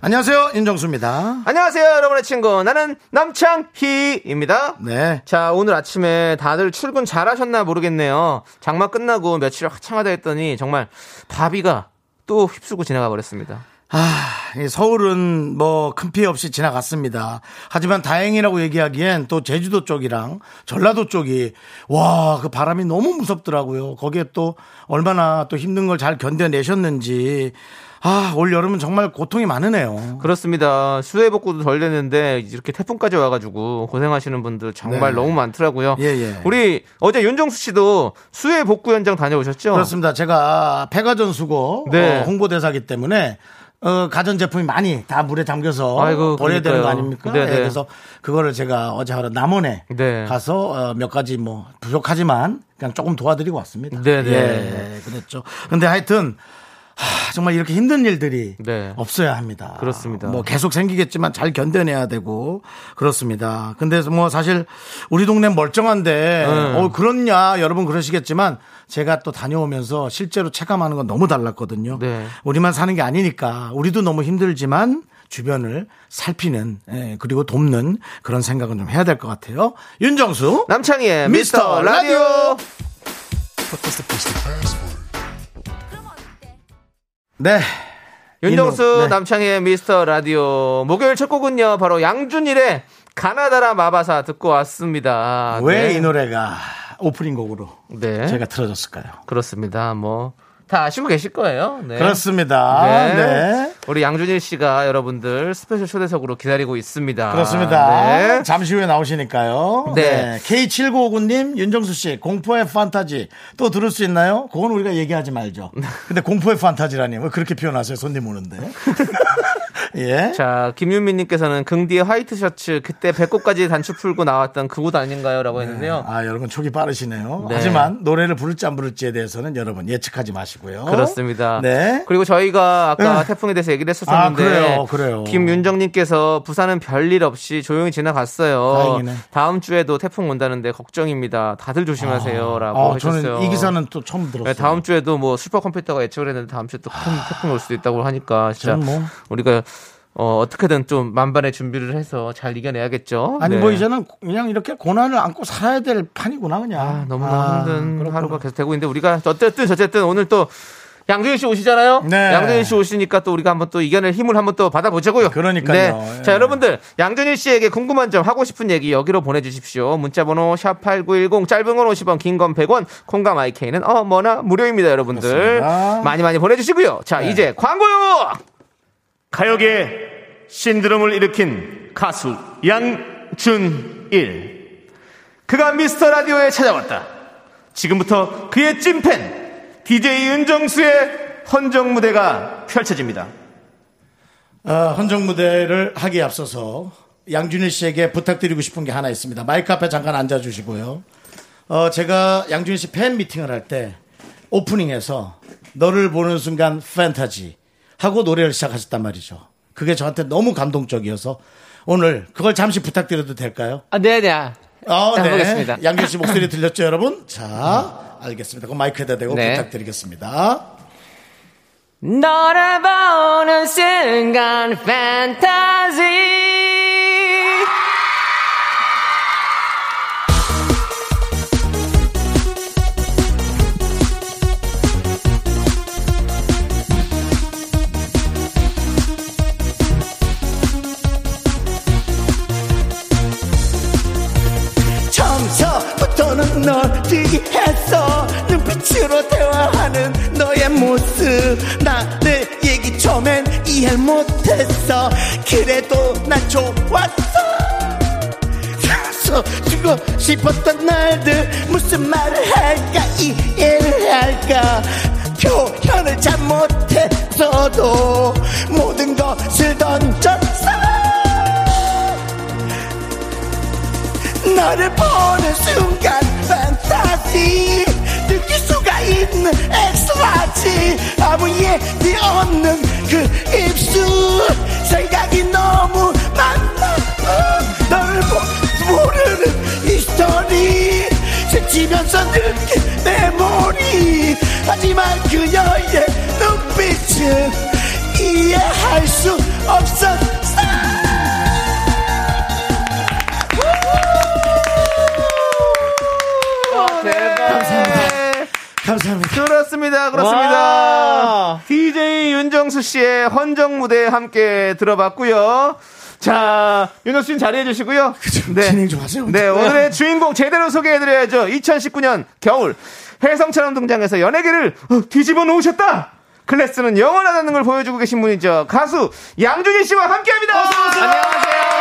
안녕하세요, 윤정수입니다. 안녕하세요, 여러분의 친구. 나는 남창희입니다. 네. 자, 오늘 아침에 다들 출근 잘 하셨나 모르겠네요. 장마 끝나고 며칠 화창하다 했더니 정말 바비가 또 휩쓸고 지나가 버렸습니다. 아, 이 서울은 뭐 큰 피해 없이 지나갔습니다. 하지만 다행이라고 얘기하기엔 또 제주도 쪽이랑 전라도 쪽이 와, 그 바람이 너무 무섭더라고요. 거기에 또 얼마나 또 힘든 걸 잘 견뎌내셨는지 아, 올 여름은 정말 고통이 많으네요. 그렇습니다. 수해 복구도 덜 됐는데 이렇게 태풍까지 와가지고 고생하시는 분들 정말 네. 너무 많더라고요. 예, 예. 우리 어제 윤정수 씨도 수해 복구 현장 다녀오셨죠? 그렇습니다. 제가 폐가전 수거 네. 어, 홍보대사기 때문에 어, 가전제품이 많이 다 물에 잠겨서 아이고, 버려야 되는 거 그러니까요. 아닙니까? 네네. 예, 그래서 그거를 제가 어제 하루 남원에 네. 가서 어, 몇 가지 뭐 부족하지만 그냥 조금 도와드리고 왔습니다. 네네. 예, 그랬죠. 근데 하여튼 하, 정말 이렇게 힘든 일들이 네. 없어야 합니다. 그렇습니다. 뭐 계속 생기겠지만 잘 견뎌내야 되고 그렇습니다. 근데 뭐 사실 우리 동네 멀쩡한데 네. 어 그렇냐 여러분 그러시겠지만 제가 또 다녀오면서 실제로 체감하는 건 너무 달랐거든요. 네. 우리만 사는 게 아니니까 우리도 너무 힘들지만 주변을 살피는 예, 그리고 돕는 그런 생각은 좀 해야 될 것 같아요. 윤정수 남창희의 미스터 미스터 라디오. 네. 윤정수 네. 남창희의 미스터 라디오 목요일 첫 곡은요 바로 양준일의 가나다라 마바사 듣고 왔습니다. 왜이 네. 노래가 오프닝 곡으로 네 제가 틀어졌을까요? 그렇습니다. 뭐 다 아시고 계실 거예요. 네. 그렇습니다. 네. 네. 우리 양준일 씨가 여러분들 special 초대석으로 기다리고 있습니다. 그렇습니다. 네. 잠시 후에 나오시니까요. 네. K7959님, 윤정수 씨, 공포의 판타지 또 들을 수 있나요? 그건 우리가 얘기하지 말죠. 근데 공포의 판타지라니 왜 그렇게 표현하세요? 손님 오는데. 예. 자, 김윤민님께서는 긍디의 화이트 셔츠 그때 배꼽까지 단추 풀고 나왔던 그 옷 아닌가요?라고 했는데요. 아, 여러분 촉이 빠르시네요. 네. 하지만 노래를 부를지 안 부를지에 대해서는 여러분 예측하지 마시고요. 그렇습니다. 네. 그리고 저희가 아까 네. 태풍에 대해서 얘기를 했었었는데 아, 그래요, 그래요. 김윤정님께서 부산은 별일 없이 조용히 지나갔어요. 다행이네. 다음 주에도 태풍 온다는데 걱정입니다. 다들 조심하세요라고 아, 하셨어요. 저는 이 기사는 또 처음 들었어요. 네, 다음 주에도 뭐 슈퍼컴퓨터가 예측을 했는데 다음 주에 또 큰 태풍이 올 수도 있다고 하니까 진짜 뭐- 우리가 어, 어떻게든 좀 만반의 준비를 해서 잘 이겨내야겠죠. 아니 네. 뭐 이제는 그냥 이렇게 고난을 안고 살아야 될 판이구나 그냥. 아, 너무너무 아, 힘든 그렇구나. 하루가 계속 되고 있는데 우리가 어쨌든 저쨌든 오늘 또 양준일 씨 오시잖아요. 네. 양준일 씨 오시니까 또 우리가 한번 또 이겨낼 힘을 한번 또 받아보자고요. 그러니까요. 네. 예. 자, 여러분들 양준일 씨에게 궁금한 점 하고 싶은 얘기 여기로 보내주십시오. 문자번호 샵 #8910 짧은 건 50원, 긴 건 100원, 콩과 마이케이는 어 뭐나 무료입니다, 여러분들. 그렇습니다. 많이 많이 보내주시고요. 자, 네. 이제 광고요. 가요계 신드롬을 일으킨 가수 양준일. 그가 미스터 라디오에 찾아왔다. 지금부터 그의 찐팬 DJ 윤정수의 헌정 무대가 펼쳐집니다. 어, 헌정 무대를 하기에 앞서서 양준일 씨에게 부탁드리고 싶은 게 하나 있습니다. 마이크 앞에 잠깐 앉아주시고요. 어, 제가 양준일 씨 팬 미팅을 할 때 오프닝에서 너를 보는 순간 판타지 하고 노래를 시작하셨단 말이죠. 그게 저한테 너무 감동적이어서 오늘 그걸 잠시 부탁드려도 될까요? 아, 네네. 아, 네. 해보겠습니다. 양준일 씨 목소리 들렸죠, 여러분? 자, 알겠습니다. 그럼 마이크에다 대고 네. 부탁드리겠습니다. 너를 보는 순간 판타지 싶었던 날들 무슨 말을 할까 이해를 할까. 표현을 잘 못했어도 모든 것을 던졌어 너를 보는 순간 판타지. 느낄 수가 있는 X-large 아무 얘기 없는 그 입술. 생각이 너무 많아 널 보. 모- 모르는 이 스토리 스치면서 느낀 메모리 하지만 그녀의 눈빛은 이해할 수 없었어 대박. 감사합니다. 그렇습니다. 그렇습니다. 와. DJ 윤정수 씨의 헌정 무대 함께 들어봤고요. 자, 윤정수 씨는 자리해 주시고요. 네. 진행 좀 하세요. 네, 오늘의 주인공 제대로 소개해 드려야죠. 2019년 겨울 해성처럼 등장해서 연예계를 어, 뒤집어 놓으셨다. 클래스는 영원하다는 걸 보여주고 계신 분이죠. 가수 양준희 씨와 함께합니다. 안녕하세요.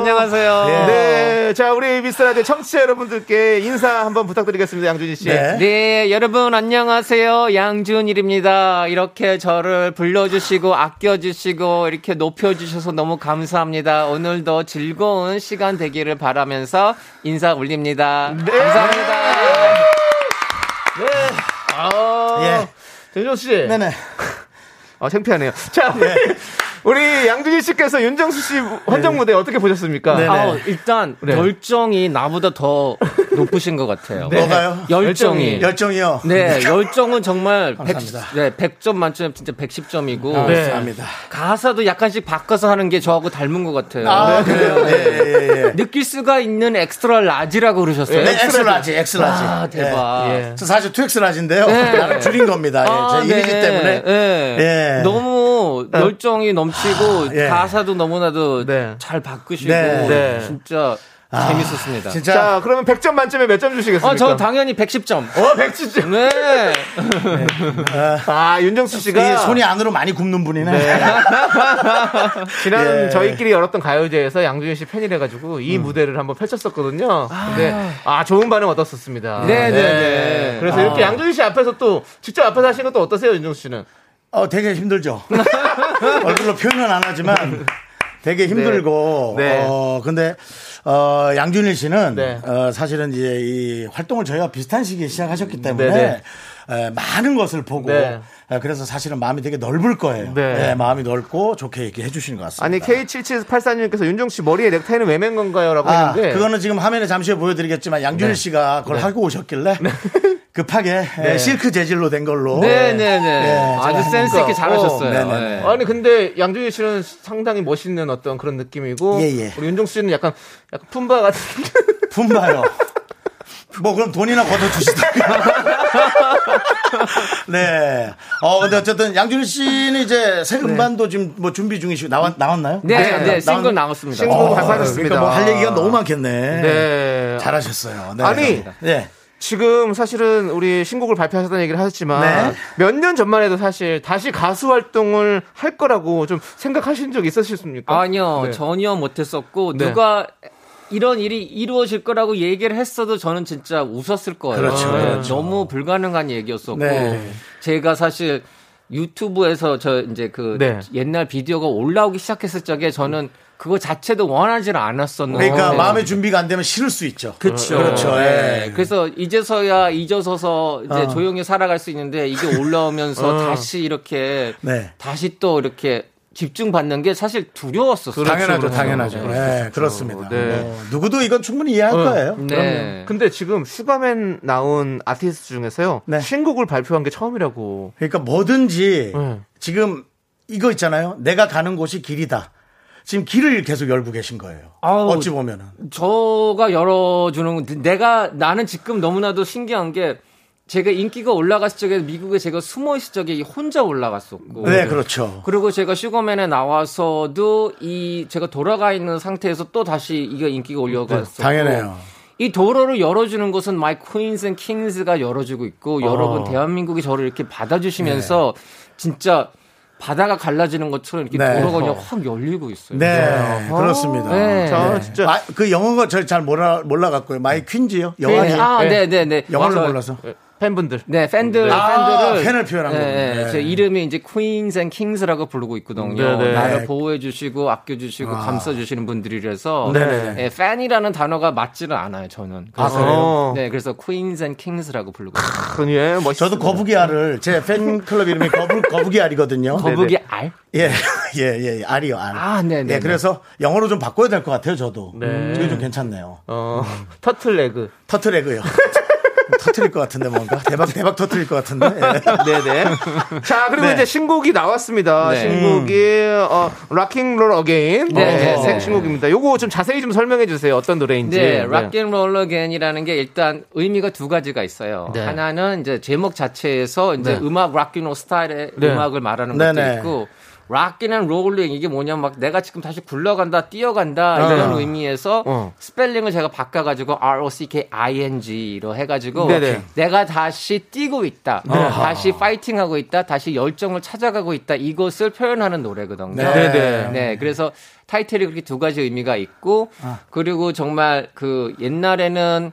안녕하세요. 안녕하세요. 네, 자 우리 미스라디오 청취자 여러분들께 인사 한번 부탁드리겠습니다. 양준희 씨. 네. 네, 여러분 안녕하세요. 양준일입니다. 이렇게 저를 불러주시고 아껴주시고 이렇게 높여주셔서 너무 감사합니다. 오늘도 즐거운 시간 되기를 바라면서 인사 올립니다. 네. 감사합니다. 아, 예. 정정 씨. 네네. 아, 창피하네요. 자, 우리, 우리 양준희 씨께서 윤정수 씨 헌정 무대 어떻게 보셨습니까? 네네. 아, 일단 네. 열정이 나보다 더 높으신 것 같아요. 뭐가요? 열정이. 열정이요. 네, 열정은 정말 100, 감사합니다. 네, 100점 만점에 진짜 110점이고 아, 감사합니다. 가사도 약간씩 바꿔서 하는 게 저하고 닮은 것 같아요. 아, 그래요? 예, 예, 예. 느낄 수가 있는 extra large라고 그러셨어요. 네, X-large, X-large. 아, 대박. 예. 저 사실 two X-large인데요. 네. 나는 줄인 겁니다. 예, 제 이미지 때문에. 네. 예. 너무 열정이 넘치고 예. 가사도 너무나도 네. 잘 바꾸시고 네. 네. 진짜 아, 재밌었습니다. 진짜. 자, 그러면 100점 만점에 몇 점 주시겠습니까? 아, 저 당연히 110점. 어, 110점. 네. 아, 윤정수 씨가 이게 손이 안으로 많이 굽는 분이네. 지난 예. 저희끼리 열었던 가요제에서 양준희 씨 팬이래 가지고 이 무대를 한번 펼쳤었거든요. 근데 아 좋은 반응 얻었었습니다. 네, 네, 네. 그래서 이렇게 양준희 씨 앞에서 또 직접 앞에서 하시는 것도 어떠세요, 윤정수 씨는? 어, 되게 힘들죠. 얼굴로 표현은 안 하지만 되게 힘들고. 네. 어, 근데, 어, 양준일 씨는 네. 어, 사실은 이제 이 활동을 저희와 비슷한 시기에 시작하셨기 때문에 네, 에, 많은 것을 보고 네. 에, 그래서 사실은 마음이 되게 넓을 거예요. 네. 예, 마음이 넓고 좋게 얘기해 주시는 것 같습니다. 아니 K7784님께서 윤정수 씨 머리에 넥타이는 왜 맨 건가요?라고 아, 했는데 그거는 지금 화면에 잠시 후에 보여드리겠지만 양준일 네. 씨가 그걸 하고 오셨길래 급하게 에, 실크 재질로 된 걸로. 네, 네, 네. 예, 아주 센스 있게. 잘하셨어요. 어, 네네네. 네. 아니 근데 양준희 씨는 상당히 멋있는 어떤 그런 느낌이고 예, 예. 우리 윤정수 씨는 약간 약간 품바 같은 품바요. 뭐 그럼 돈이나 걷어 주시다가. 네. 어 근데 어쨌든 양준일 씨는 이제 새 음반도 지금 뭐 준비 중이시고 나왔 나왔나요? 네, 네, 나왔- 싱글 나왔습니다. 싱글 어, 발표하셨습니다. 그러니까 뭐 할 얘기가 너무 많겠네. 네. 잘하셨어요. 네. 아니, 네. 지금 사실은 우리 신곡을 발표하셨다는 얘기를 하셨지만 네. 몇년 전만 해도 사실 다시 가수 활동을 할 거라고 좀 생각하신 적 있으셨습니까? 아니요, 네. 전혀 못했었고 네. 누가 이런 일이 이루어질 거라고 얘기를 했어도 저는 진짜 웃었을 거예요. 그렇죠, 네, 그렇죠. 너무 불가능한 얘기였었고 네. 제가 사실 유튜브에서 저 이제 그 네. 옛날 비디오가 올라오기 시작했을 적에 저는 그거 자체도 원하지 않았었는데 그러니까 마음의 준비가 안 되면 싫을 수 있죠. 그렇죠. 그렇죠. 네. 예. 그래서 이제서야 잊어서서 이제 어. 조용히 살아갈 수 있는데 이게 올라오면서 다시 이렇게 네. 다시 또 이렇게 집중받는 게 사실 두려웠었어요. 당연하죠, 그렇죠. 당연하죠. 네. 네, 그렇습니다. 네. 뭐 누구도 이건 충분히 이해할 거예요. 네. 근데 지금 슈가맨 나온 아티스트 중에서요 네. 신곡을 발표한 게 처음이라고. 그러니까 뭐든지 네. 지금 이거 있잖아요. 내가 가는 곳이 길이다. 지금 길을 계속 열고 계신 거예요. 아우, 어찌 보면은. 저가 열어주는 건 내가 나는 지금 너무나도 신기한 게 제가 인기가 올라갔을 적에 미국에 제가 숨어 있을 적에 혼자 올라갔었고 네, 그렇죠. 그리고 제가 슈거맨에 나와서도 이 제가 돌아가 있는 상태에서 또 다시 이게 인기가 올라갔었고 네, 당연해요. 이 도로를 열어주는 것은 my Queens and Kings가 열어주고 있고 여러분 대한민국이 저를 이렇게 받아주시면서 진짜 바다가 갈라지는 것처럼 이렇게 네. 도로가 그냥 확 열리고 있어요. 네, 그렇습니다. 네. 자, 네. 진짜 마- 그 영어가 저잘 몰라 몰라갖고요. my Queens요. 영화니. 아, 네. 네, 네, 네. 영어를. 몰라서. 팬분들. 네, 팬들, 아, 팬들을. 팬을 표현한 네, 거군요. 네. 제 이름이 이제 Queens and Kings라고 부르고 있거든요. 네, 네. 나를 네. 보호해주시고, 아껴주시고, 감싸주시는 분들이라서. 네, 네. 네, 팬이라는 단어가 맞지는 않아요, 저는. 그래서. 그래요? 네, 그래서 Queens and Kings라고 부르고 있어요. 그예 멋있어. 저도 거북이 알을 제 팬클럽 이름이 거북, 거북이 알이거든요. 거북이 알? 예, 예, 예, 알이요, 알. 아, 네 네. 예, 그래서 영어로 좀 바꿔야 될 것 같아요, 저도. 네. 그게 좀 괜찮네요. 어, turtle egg. turtle egg요. 터트릴 것 같은데 뭔가 대박 대박 터트릴 것 같은데. 예. 네네. 자, 그리고 네. 이제 신곡이 나왔습니다. 네. 신곡이, 어, Rocking Roll Again. 네. 어, 새 신곡입니다. 요거 좀 자세히 좀 설명해 주세요. 어떤 노래인지. 네, Rock and Roll Again이라는 게 일단 의미가 두 가지가 있어요. 네. 하나는 이제 제목 자체에서 이제 네. 음악 rock and roll 스타일의 네. 음악을 말하는. 것도 있고 Rocking Roll 이게 뭐냐면 막 내가 지금 다시 굴러간다, 뛰어간다 이런 의미에서 어. 스펠링을 제가 바꿔가지고 R O C K I N G로 해가지고 네네. 내가 다시 뛰고 있다, 다시 파이팅하고 있다, 다시 열정을 찾아가고 있다 이것을 표현하는 노래거든요. 네. 네네. 네, 그래서 타이틀이 그렇게 두 가지 의미가 있고, 그리고 정말 그 옛날에는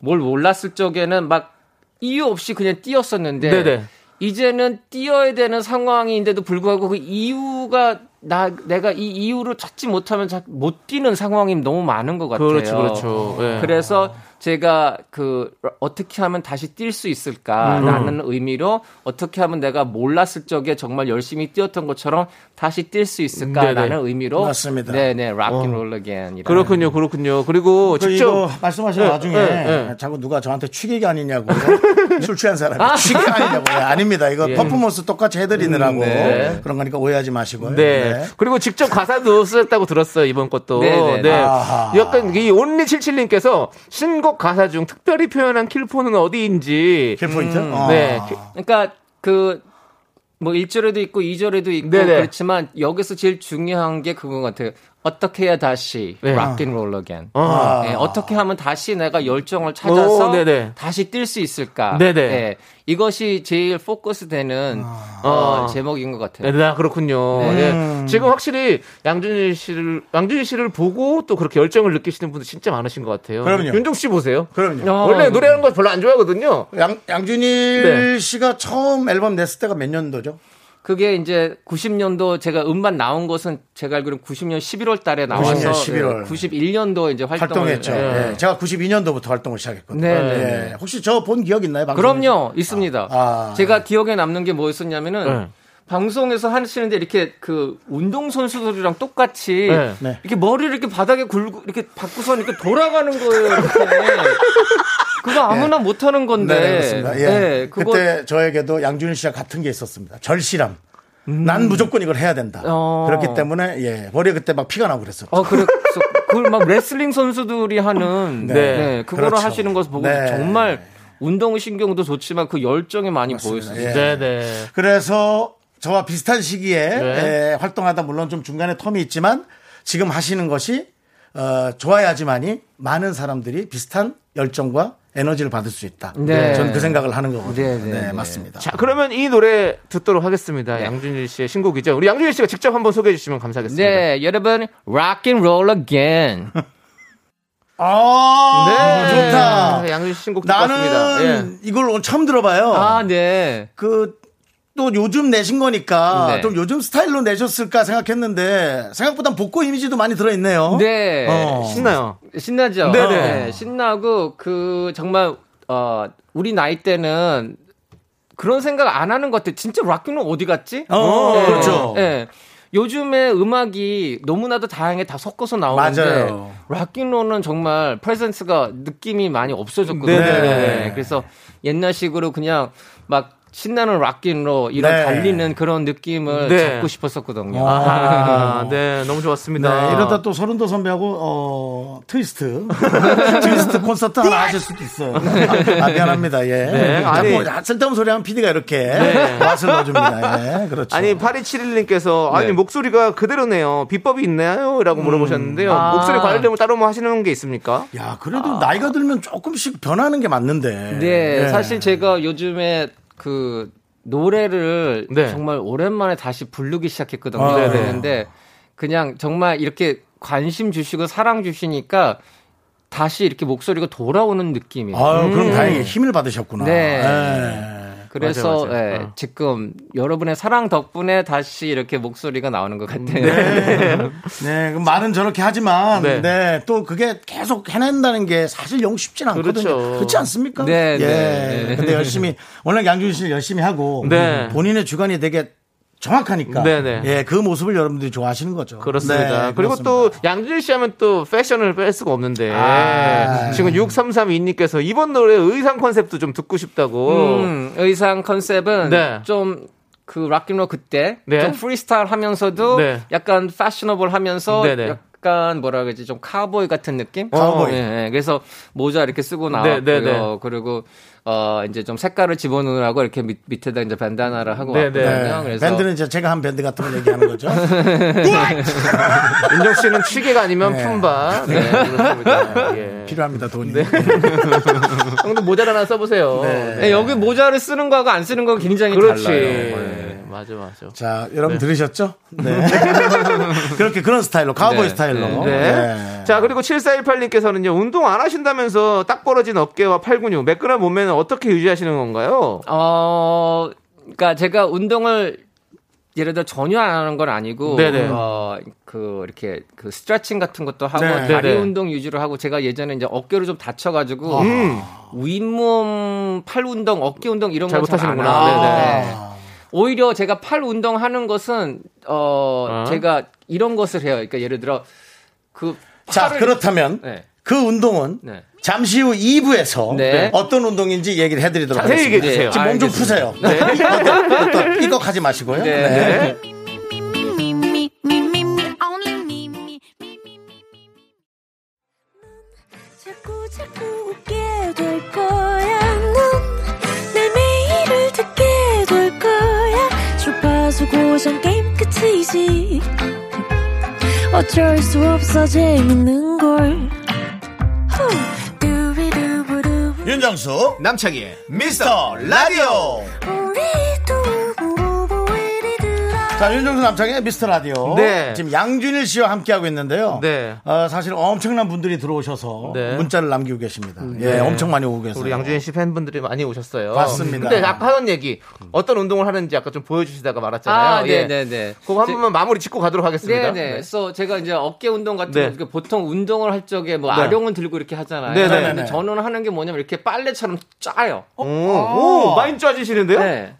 뭘 몰랐을 적에는 막 이유 없이 그냥 뛰었었는데, 네네. 이제는 뛰어야 되는 상황인데도 불구하고 그 이유가 나 내가 이 이유를 찾지 못하면 자- 못 뛰는 상황이 너무 많은 것 같아요. 그렇죠, 그렇죠. 예. 그래서 제가 그 어떻게 하면 다시 뛸 수 있을까라는 의미로 어떻게 하면 내가 몰랐을 적에 정말 열심히 뛰었던 것처럼 다시 뛸 수 있을까라는 네네. 의미로 맞습니다. 네네 Rocking Roll Again 그렇군요, 그렇군요. 그리고 그 직접. 말씀하신 네, 와중에 네, 네. 자꾸 누가 저한테 취객이 아니냐고 술 취한 사람이 취객 아니냐고 예, 아닙니다 이거 예. 퍼포먼스 똑같이 해드리느라고 음, 네. 그런 거니까 오해하지 마시고요 네. 그리고 직접 가사도 쓰셨다고 들었어요, 이번 것도. 네네. 네. 아하. 약간 이 Only 77님께서 신곡 가사 중 특별히 표현한 킬포는 어디인지. kill point 음, 어. 네. 그러니까 그 뭐 1절에도 있고 2절에도 있고 네네. 그렇지만 여기서 제일 중요한 게 그거 같아요. 어떻게 해야 다시 네. Rocking Roll Again. 어. 네, 어떻게 하면 다시 내가 열정을 찾아서 오, 네네. 다시 뛸 수 있을까? 네네. 네, 이것이 제일 포커스 되는 어, 제목인 것 같아요. 네, 그렇군요. 네. 지금 확실히 양준일 씨를 양준일 씨를 보고 또 그렇게 열정을 느끼시는 분들 진짜 많으신 것 같아요. 그럼요. 윤종 씨 보세요. 그럼요 어, 원래 노래하는 거 별로 안 좋아하거든요. 양, 양준일 네. 씨가 처음 앨범 냈을 때가 몇 년도죠? 그게 이제 90년도 제가 음반 나온 것은 제가 알기로는 90년 11월 달에 나와서 90년 11월. 91년도 이제 활동을 활동했죠. 예. 예, 제가 92년도부터 활동을 시작했거든요. 네, 네, 예. 혹시 저 본 기억 있나요? 방송에서? 그럼요, 있습니다. 아. 제가 기억에 남는 게 뭐였었냐면은 네. 방송에서 하시는데 이렇게 그 운동 선수들이랑 똑같이 네. 네. 이렇게 머리를 이렇게 바닥에 굴고 이렇게 바꾸서 이렇게 돌아가는 거예요. 이렇게. 그거 아무나 못 하는 건데. 네, 그렇습니다. 예. 네, 그거 그때 저에게도 양준일 씨와 같은 게 있었습니다. 절실함. 난 무조건 이걸 해야 된다. 음. 어. 그렇기 때문에 예 머리에 그때 막 피가 나고 그랬었죠. 어, 그래서 그걸 막 레슬링 선수들이 하는 네. 네, 그거를 그렇죠. 하시는 것을 보고 네. 정말 운동 신경도 좋지만 그 열정이 많이 보였어요. 예. 네, 네. 그래서 저와 비슷한 시기에 네. 예, 활동하다 물론 좀 중간에 텀이 있지만 지금 하시는 것이 어, 좋아야지만이 많은 사람들이 비슷한 열정과 에너지를 받을 수 있다. 네. 저는 그 생각을 하는 거거든요. 네, 네, 네, 네. 맞습니다. 자, 그러면 이 노래 듣도록 하겠습니다. 양준일 씨의 신곡이죠. 우리 양준일 씨가 직접 한번 소개해 주시면 감사하겠습니다. 네, 여러분, rock and roll again. 아, 좋다. 네, 양준일 씨 신곡 듣고 왔습니다. 나는 예. 이걸 오늘 처음 들어봐요. 아, 네. 그, 또 요즘 내신 거니까 네. 좀 요즘 스타일로 내셨을까 생각했는데 생각보다 복고 이미지도 많이 들어있네요. 네. 어. 신나요. 신나죠? 네네. 네, 신나고, 그, 정말, 어, 우리 나이 때는 그런 생각 안 하는 것 같아. 진짜 rocking은 어디 갔지? 어, 네. 그렇죠. 네. 요즘에 음악이 너무나도 다양하게 다 섞어서 나오는데. rock and roll은 정말 presence가 느낌이 많이 없어졌거든요. 네. 그래서 옛날식으로 그냥 막 신나는 rock and roll 이런 네. 달리는 그런 느낌을 네. 잡고 싶었었거든요. 아, 네, 너무 좋았습니다. 네, 이러다 또 설운도 선배하고 어 트위스트 트위스트 콘서트 하나 하실 수도 있어요. 아, 미안합니다. 예. 네, 자꾸 아니. 쓸데없는 소리 하면 PD가 이렇게 맛을 넣어줍니다. 예, 그렇죠. 아니 8271님께서 아니 네. 목소리가 그대로네요. 비법이 있나요? 라고 물어보셨는데요. 아. 목소리 관련되면 따로 뭐 하시는 게 있습니까? 야, 그래도 나이가 들면 조금씩 변하는 게 맞는데. 네, 예. 사실 제가 요즘에 그 노래를 네. 정말 오랜만에 다시 부르기 시작했거든요. 아, 네네. 그랬는데 그냥 정말 이렇게 관심 주시고 사랑 주시니까 다시 이렇게 목소리가 돌아오는 느낌이에요. 아유, 그럼 다행히 힘을 받으셨구나. 네. 예. 그래서 맞아요, 맞아요. 예, 어. 지금 여러분의 사랑 덕분에 다시 이렇게 목소리가 나오는 것 같아요. 네, 그 말은 저렇게 하지만, 네. 네. 또 그게 계속 해낸다는 게 사실 영 쉽진 않거든요. 그렇죠. 그렇지 않습니까? 네, 예. 네, 네. 근데 열심히, 워낙 양준일 씨 열심히 하고, 네. 본인의 주관이 되게 정확하니까, 네, 네. 예, 그 모습을 여러분들이 좋아하시는 거죠. 그렇습니다. 네, 그리고 그렇습니다. 또 양준일 씨 하면 또 패션을 뺄 수가 없는데 아. 지금 6332님께서 이번 노래 의상 컨셉도 좀 듣고 싶다고. 음, 의상 컨셉은 네. 좀 그 rock and roll 그때 네. 좀 프리스타일 하면서도 네. 약간 패셔너블 하면서 네네. 약간 뭐라 그러지 좀 카우보이 같은 느낌? 카우보이. 예, 예. 그래서 모자 이렇게 쓰고 나왔고요. 네, 네, 네. 그리고 어 이제 좀 색깔을 집어넣으라고 이렇게 밑, 밑에다 이제 bandana를 하고 네, 왔거든요. 네. 그래서 밴드는 이제 제가 한 밴드 같은 걸 얘기하는 거죠. 윤정 씨는 취객 아니면 네. 품바. 네, 그렇습니다. 예. 필요합니다, 돈이. 형도 모자 하나 써보세요. 네. 네, 여기 모자를 쓰는 거하고 안 쓰는 거 굉장히 그렇지. 달라요. 네. 맞아, 맞아. 자, 여러분 들으셨죠? 네. 그렇게 그런 스타일로, 카우보이 네. 스타일로. 네. 네. 자, 그리고 7418님께서는요, 운동 안 하신다면서 딱 벌어진 어깨와 팔 근육, 매끈한 몸매는 어떻게 유지하시는 건가요? 어, 그러니까 제가 운동을 예를 들어 전혀 안 하는 건 아니고. 어, 그 이렇게 그 스트레칭 같은 것도 하고 네. 다리 네네. 운동 위주로 하고 제가 예전에 이제 어깨를 좀 다쳐 가지고 음. 윗몸 팔 운동, 어깨 운동 이런 잘거잘안 못하시는구나. 네. 오히려 제가 팔 운동하는 것은 어, 어? 제가 이런 것을 해요. 그러니까 예를 들어 그 자, 그렇다면 네. 그 운동은 네. 잠시 후 2부에서 네. 어떤 운동인지 얘기를 해드리도록 자세히 하겠습니다. 얘기해 주세요. 지금 몸 좀 푸세요. 네. 어떤, 어떤 삐걱하지 마시고요. 네. 네. 끝이지. 어쩔 수 없어 재밌는 걸. 윤정수 남창희의 미스터 라디오. 자, 윤정수 남창의 미스터 라디오. 네. 지금 양준일 씨와 함께하고 있는데요. 네. 어, 사실 엄청난 분들이 들어오셔서 네. 문자를 남기고 계십니다. 예, 네. 엄청 많이 오고 계세요. 우리 양준일 씨 팬분들이 많이 오셨어요. 맞습니다. 근데 아까 하던 얘기, 어떤 운동을 하는지 아까 좀 보여주시다가 말았잖아요. 아, 예. 네네네. 그거 한 번만 마무리 짓고 가도록 하겠습니다. 네네. 그래서 제가 이제 어깨 운동 같은 네. 거 보통 운동을 할 적에 뭐 네. 아령을 들고 이렇게 하잖아요. 네네. 근데 저는 하는 게 뭐냐면 이렇게 빨래처럼 짜요. 오, 오, 많이 짜지시는데요? 네.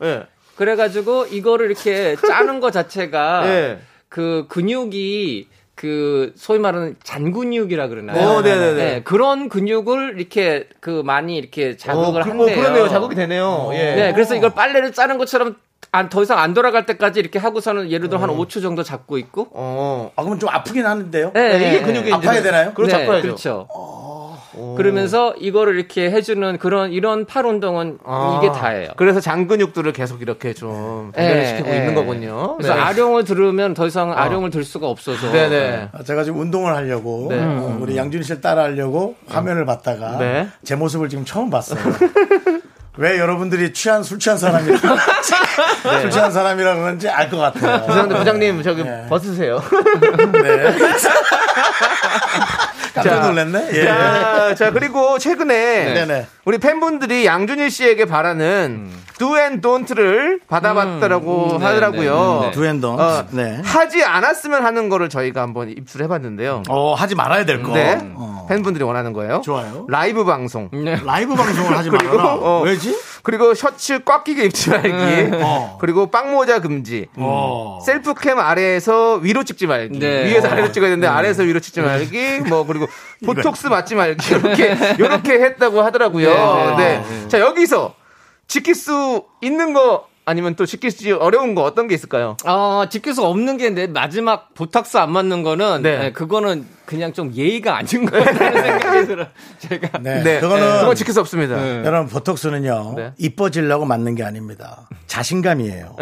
예. 그래가지고 이거를 이렇게 짜는 거 자체가 네. 그 근육이 그 소위 말하는 잔근육이라 그러나요? 어, 네네네. 네, 그런 근육을 이렇게 그 많이 이렇게 자극을 어, 그- 어, 한대요. 그러네요. 자극이 되네요. 예. 네, 그래서 이걸 빨래를 짜는 것처럼 안, 더 이상 안 돌아갈 때까지 이렇게 하고서는 예를 들어 한 5초 정도 잡고 있고. 어. 아, 그러면 좀 아프긴 하는데요. 네, 이게 네, 근육이 네. 아파야 되나요? 그렇죠. 네. 그렇죠. 그러면서 이거를 이렇게 해주는 그런 이런 팔 운동은 아, 이게 다예요. 그래서 장 근육들을 계속 이렇게 좀 단련시키고 네, 있는 네. 거군요. 그래서 네. 아령을 들으면 더 이상 아령을 들 수가 없어서. 네네. 아, 제가 지금 운동을 하려고 네. 어, 우리 양준일 씨를 따라 하려고 화면을 봤다가 네. 제 모습을 지금 처음 봤어요. 왜 여러분들이 취한 술 취한 사람이라 술 취한 사람이라 그런지 알 것 같아요. 죄송한데 부장님 저기 네. 벗으세요. 네. 깜짝 놀랐네. 예. 자, 자, 그리고 최근에 네네. 우리 팬분들이 양준일 씨에게 바라는 do and don't를 받아봤다라고 음, 네, 하더라고요. 네, 네, 네. Do and don't. 어, 네. 하지 않았으면 하는 거를 저희가 한번 입수해봤는데요. 어, 하지 말아야 될 거. 네. 어. 팬분들이 원하는 거예요. 좋아요. 라이브 방송. 네. 라이브 방송을 하지 말아라. 어. 왜 지? 그리고 셔츠 꽉 끼게 입지 말기. 어. 그리고 빵모자 금지. 어. 셀프캠 아래에서 위로 찍지 말기. 네. 위에서 아래로 찍어야 되는데 아래에서 위로 찍지 말기. 뭐 그리고 보톡스 맞지 말기. 이렇게 이렇게 했다고 하더라고요. 네, 네. 네, 자 여기서 지킬 수 있는 거 아니면 또 지키기 어려운 거 어떤 게 있을까요? 어, 지킬 수 없는 게내 마지막 보탁스 안 맞는 거는 네. 네, 그거는 그냥 좀 예의가 아닌 것 같다는 생각이 들어. 제가 네. 네. 그거는 그건 지킬 수 없습니다. 여러분 보톡스는요 네. 이뻐지려고 맞는 게 아닙니다. 자신감이에요.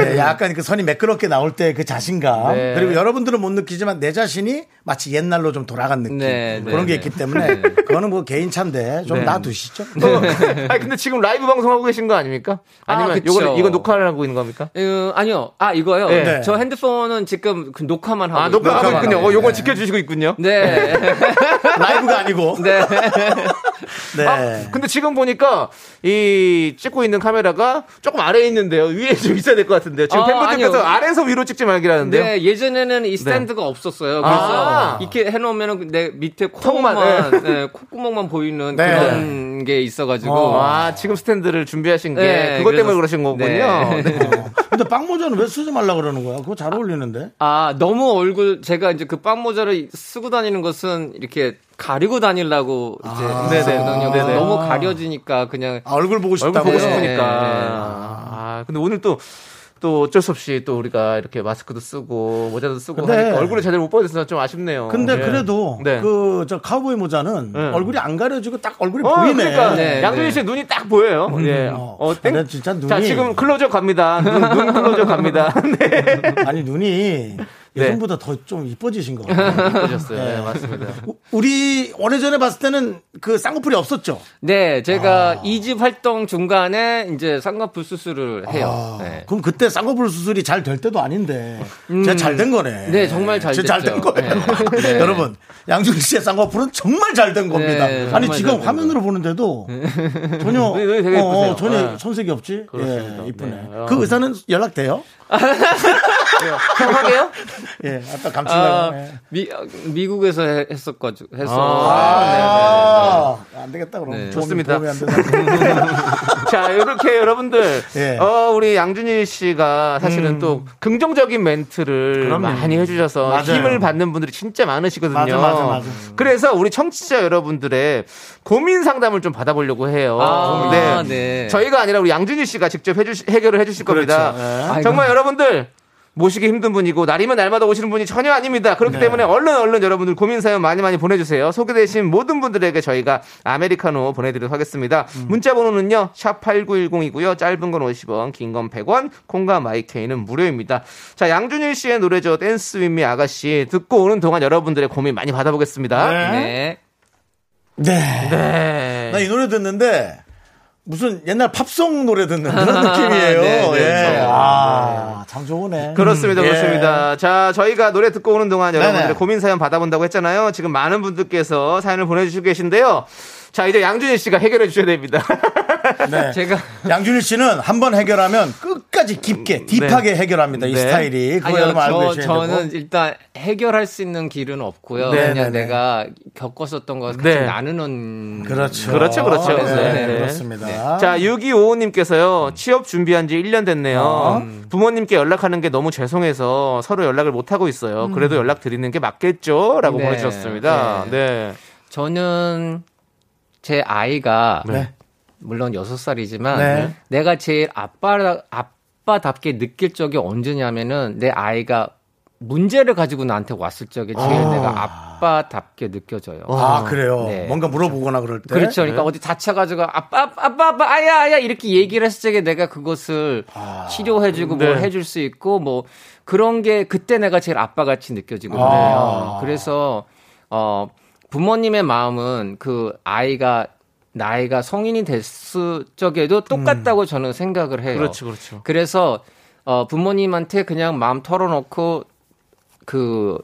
예, 약간 그 선이 매끄럽게 나올 때 그 자신감 네. 그리고 여러분들은 못 느끼지만 내 자신이 마치 옛날로 좀 돌아간 느낌 네, 그런 네, 게 네. 있기 때문에 그거는 뭐 개인 차인데 좀 네. 놔두시죠. 어, 아니 근데 지금 라이브 방송하고 계신 거 아닙니까? 아니면 아. 이거 이거 녹화를 하고 있는 겁니까? 어, 아니요. 아, 이거요. 네. 저 핸드폰은 지금 그 녹화만 하고 아 녹화하고 녹화만 있군요. 하고 어, 요걸 네. 지켜주시고 있군요. 거거든요. 네. 라이브가 아니고. 네. 네. 아, 근데 지금 보니까 이 찍고 있는 카메라가 조금 아래에 있는데요. 위에 좀 있어야 될 것 같은데요. 지금 아, 팬분들께서 아니요. 아래에서 위로 찍지 말기라는데요. 네, 예전에는 이 스탠드가 없었어요. 그래서 아. 이렇게 해놓으면은 내 밑에 콧구멍만, 네, 콧구멍만 보이는 네. 그런 게 있어가지고. 어. 아, 지금 스탠드를 준비하신 게 네, 그것 때문에 그러신 거군요. 근데 빵 모자는 왜 쓰지 말라 그러는 거야? 그거 잘 어울리는데. 아, 너무 얼굴, 제가 이제 그 빵 모자를 쓰고 다니는 것은 이렇게 가리고 다니려고 이제 네네. 쓰거든요. 그래서 네네. 너무 가려지니까 그냥 아, 얼굴 보고 얼굴 싶다고. 보고 네. 싶으니까. 아, 근데 오늘 또, 또 어쩔 수 없이 또 우리가 이렇게 마스크도 쓰고 모자도 쓰고 근데- 하니까 얼굴을 제대로 못 보여서 좀 아쉽네요. 근데 네. 그래도 네. 그저 카우보이 모자는 네. 얼굴이 안 가려지고 딱 얼굴이 어, 보이네. 그러니까 네, 양준희 네. 씨 눈이 딱 보여요. 예. 어. 어, 땡. 진짜 눈이- 자, 지금 클로즈업 갑니다. 눈, 눈 클로즈업 갑니다. 네. 아니 눈이 예전보다 더 좀 이뻐지신 것 같아요. 이뻐졌어요. 네, 맞습니다. 우- 우리 오래전에 봤을 때는 그 쌍꺼풀이 없었죠. 네, 제가 아. 이 2집 활동 중간에 이제 쌍꺼풀 수술을 해요. 아, 네. 그럼 그때 쌍꺼풀 수술이 잘 될 때도 아닌데 진짜 잘된 거네. 네, 정말 잘 진짜 잘된 됐죠. 거예요. 네. 네. 여러분 양준희 씨의 쌍꺼풀은 정말 잘 된 겁니다. 네, 아니 지금 잘된 화면으로 보는데도 전혀 어, 어. 전혀 네. 손색이 없지. 그렇습니다. 예, 이쁘네. 네. 그 의사는 연락돼요? 형 하게요? 예, 아까 감칠라고. 아, 예. 미, 미국에서 해- 했었가지고, 해서. 아, 안 되겠다 그럼. 네. 도움이- 좋습니다. 도움이 안? 자, 이렇게 여러분들, 예. 어, 우리 양준일 씨가 사실은 또 긍정적인 멘트를 그럼요. 많이 해주셔서 맞아요. 힘을 받는 분들이 진짜 많으시거든요. 맞아, 맞아, 맞아. 그래서 우리 청취자 여러분들의 고민 상담을 좀 받아보려고 해요. 아, 네. 저희가 아니라 우리 양준일 씨가 직접 해주 해결을 해주실 겁니다. 그렇죠. 예. 정말 여러분들, 모시기 힘든 분이고 날이면 날마다 오시는 분이 전혀 아닙니다. 그렇기 네. 때문에 얼른 얼른 여러분들 고민 사연 많이 많이 보내주세요. 소개되신 모든 분들에게 저희가 아메리카노 보내드리도록 하겠습니다. 음. 문자 번호는요. 샵 8910이고요. 짧은 건 50원, 긴 건 100원, 콩과 마이케이는 무료입니다. 자, 양준일 씨의 노래죠. 댄스 윈미 아가씨 듣고 오는 동안 여러분들의 고민 많이 받아보겠습니다. 네. 네. 네. 나이 노래 듣는데 무슨 옛날 팝송 노래 듣는 그런 느낌이에요. 네, 네, 예. 좋아요. 아, 참 좋으네. 그렇습니다, 음, 예. 그렇습니다. 자, 저희가 노래 듣고 오는 동안 여러분들의 네네. 고민 사연 받아본다고 했잖아요. 지금 많은 분들께서 사연을 보내주시고 계신데요. 자, 이제 양준일 씨가 해결해 주셔야 됩니다. 네. 제가. 양준일 씨는 한 번 해결하면 끝까지 깊게, 딥하게 해결합니다. 이 네. 스타일이. 그거 여러분 알고 저, 계셔야 저는 되고. 일단 해결할 수 있는 길은 없고요. 네, 그냥 네, 네. 내가 겪었었던 걸 같이 네. 나누는. 그렇죠. 그렇죠, 그렇죠. 네, 네, 네. 그렇습니다. 자, 6255님께서요, 취업 준비한 지 1년 됐네요. 어? 부모님께 연락하는 게 너무 죄송해서 서로 연락을 못 하고 있어요. 그래도 연락 드리는 게 맞겠죠? 라고 네. 보내주셨습니다. 네. 저는 제 아이가 네. 물론 6살이지만 네. 내가 제일 아빠 아빠답게 느낄 적이 언제냐면은 내 아이가 문제를 가지고 나한테 왔을 적에 제일 내가 아빠답게 느껴져요. 아, 그래요. 네. 뭔가 물어보거나 그럴 때. 그렇죠. 그러니까 어디 다쳐가지고 아빠, 아빠, 아빠, 아빠, 아야, 아야 이렇게 얘기를 했을 적에 내가 그것을 치료해주고 뭘 네. 해줄 수 있고 뭐 그런 게 그때 내가 제일 아빠 같이 느껴지거든요. 아. 그래서 어 부모님의 마음은 그 아이가 나이가 성인이 됐을 적에도 똑같다고 저는 생각을 해요. 그렇죠, 그렇죠. 그래서 어 부모님한테 그냥 마음 털어놓고 그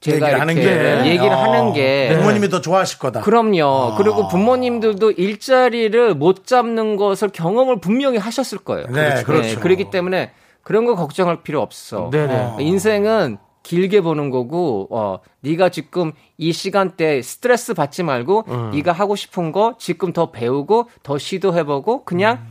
제가 얘기를 하는 이렇게 게. 얘기를 어. 하는 게 부모님이 더 좋아하실 거다. 그럼요. 그리고 부모님들도 일자리를 못 잡는 것을 경험을 분명히 하셨을 거예요. 네, 그렇죠. 그렇기 때문에 그런 거 걱정할 필요 없어. 네네. 인생은 길게 보는 거고 어 네가 지금 이 시간대 스트레스 받지 말고 음. 네가 하고 싶은 거 지금 더 배우고 더 시도해 보고 그냥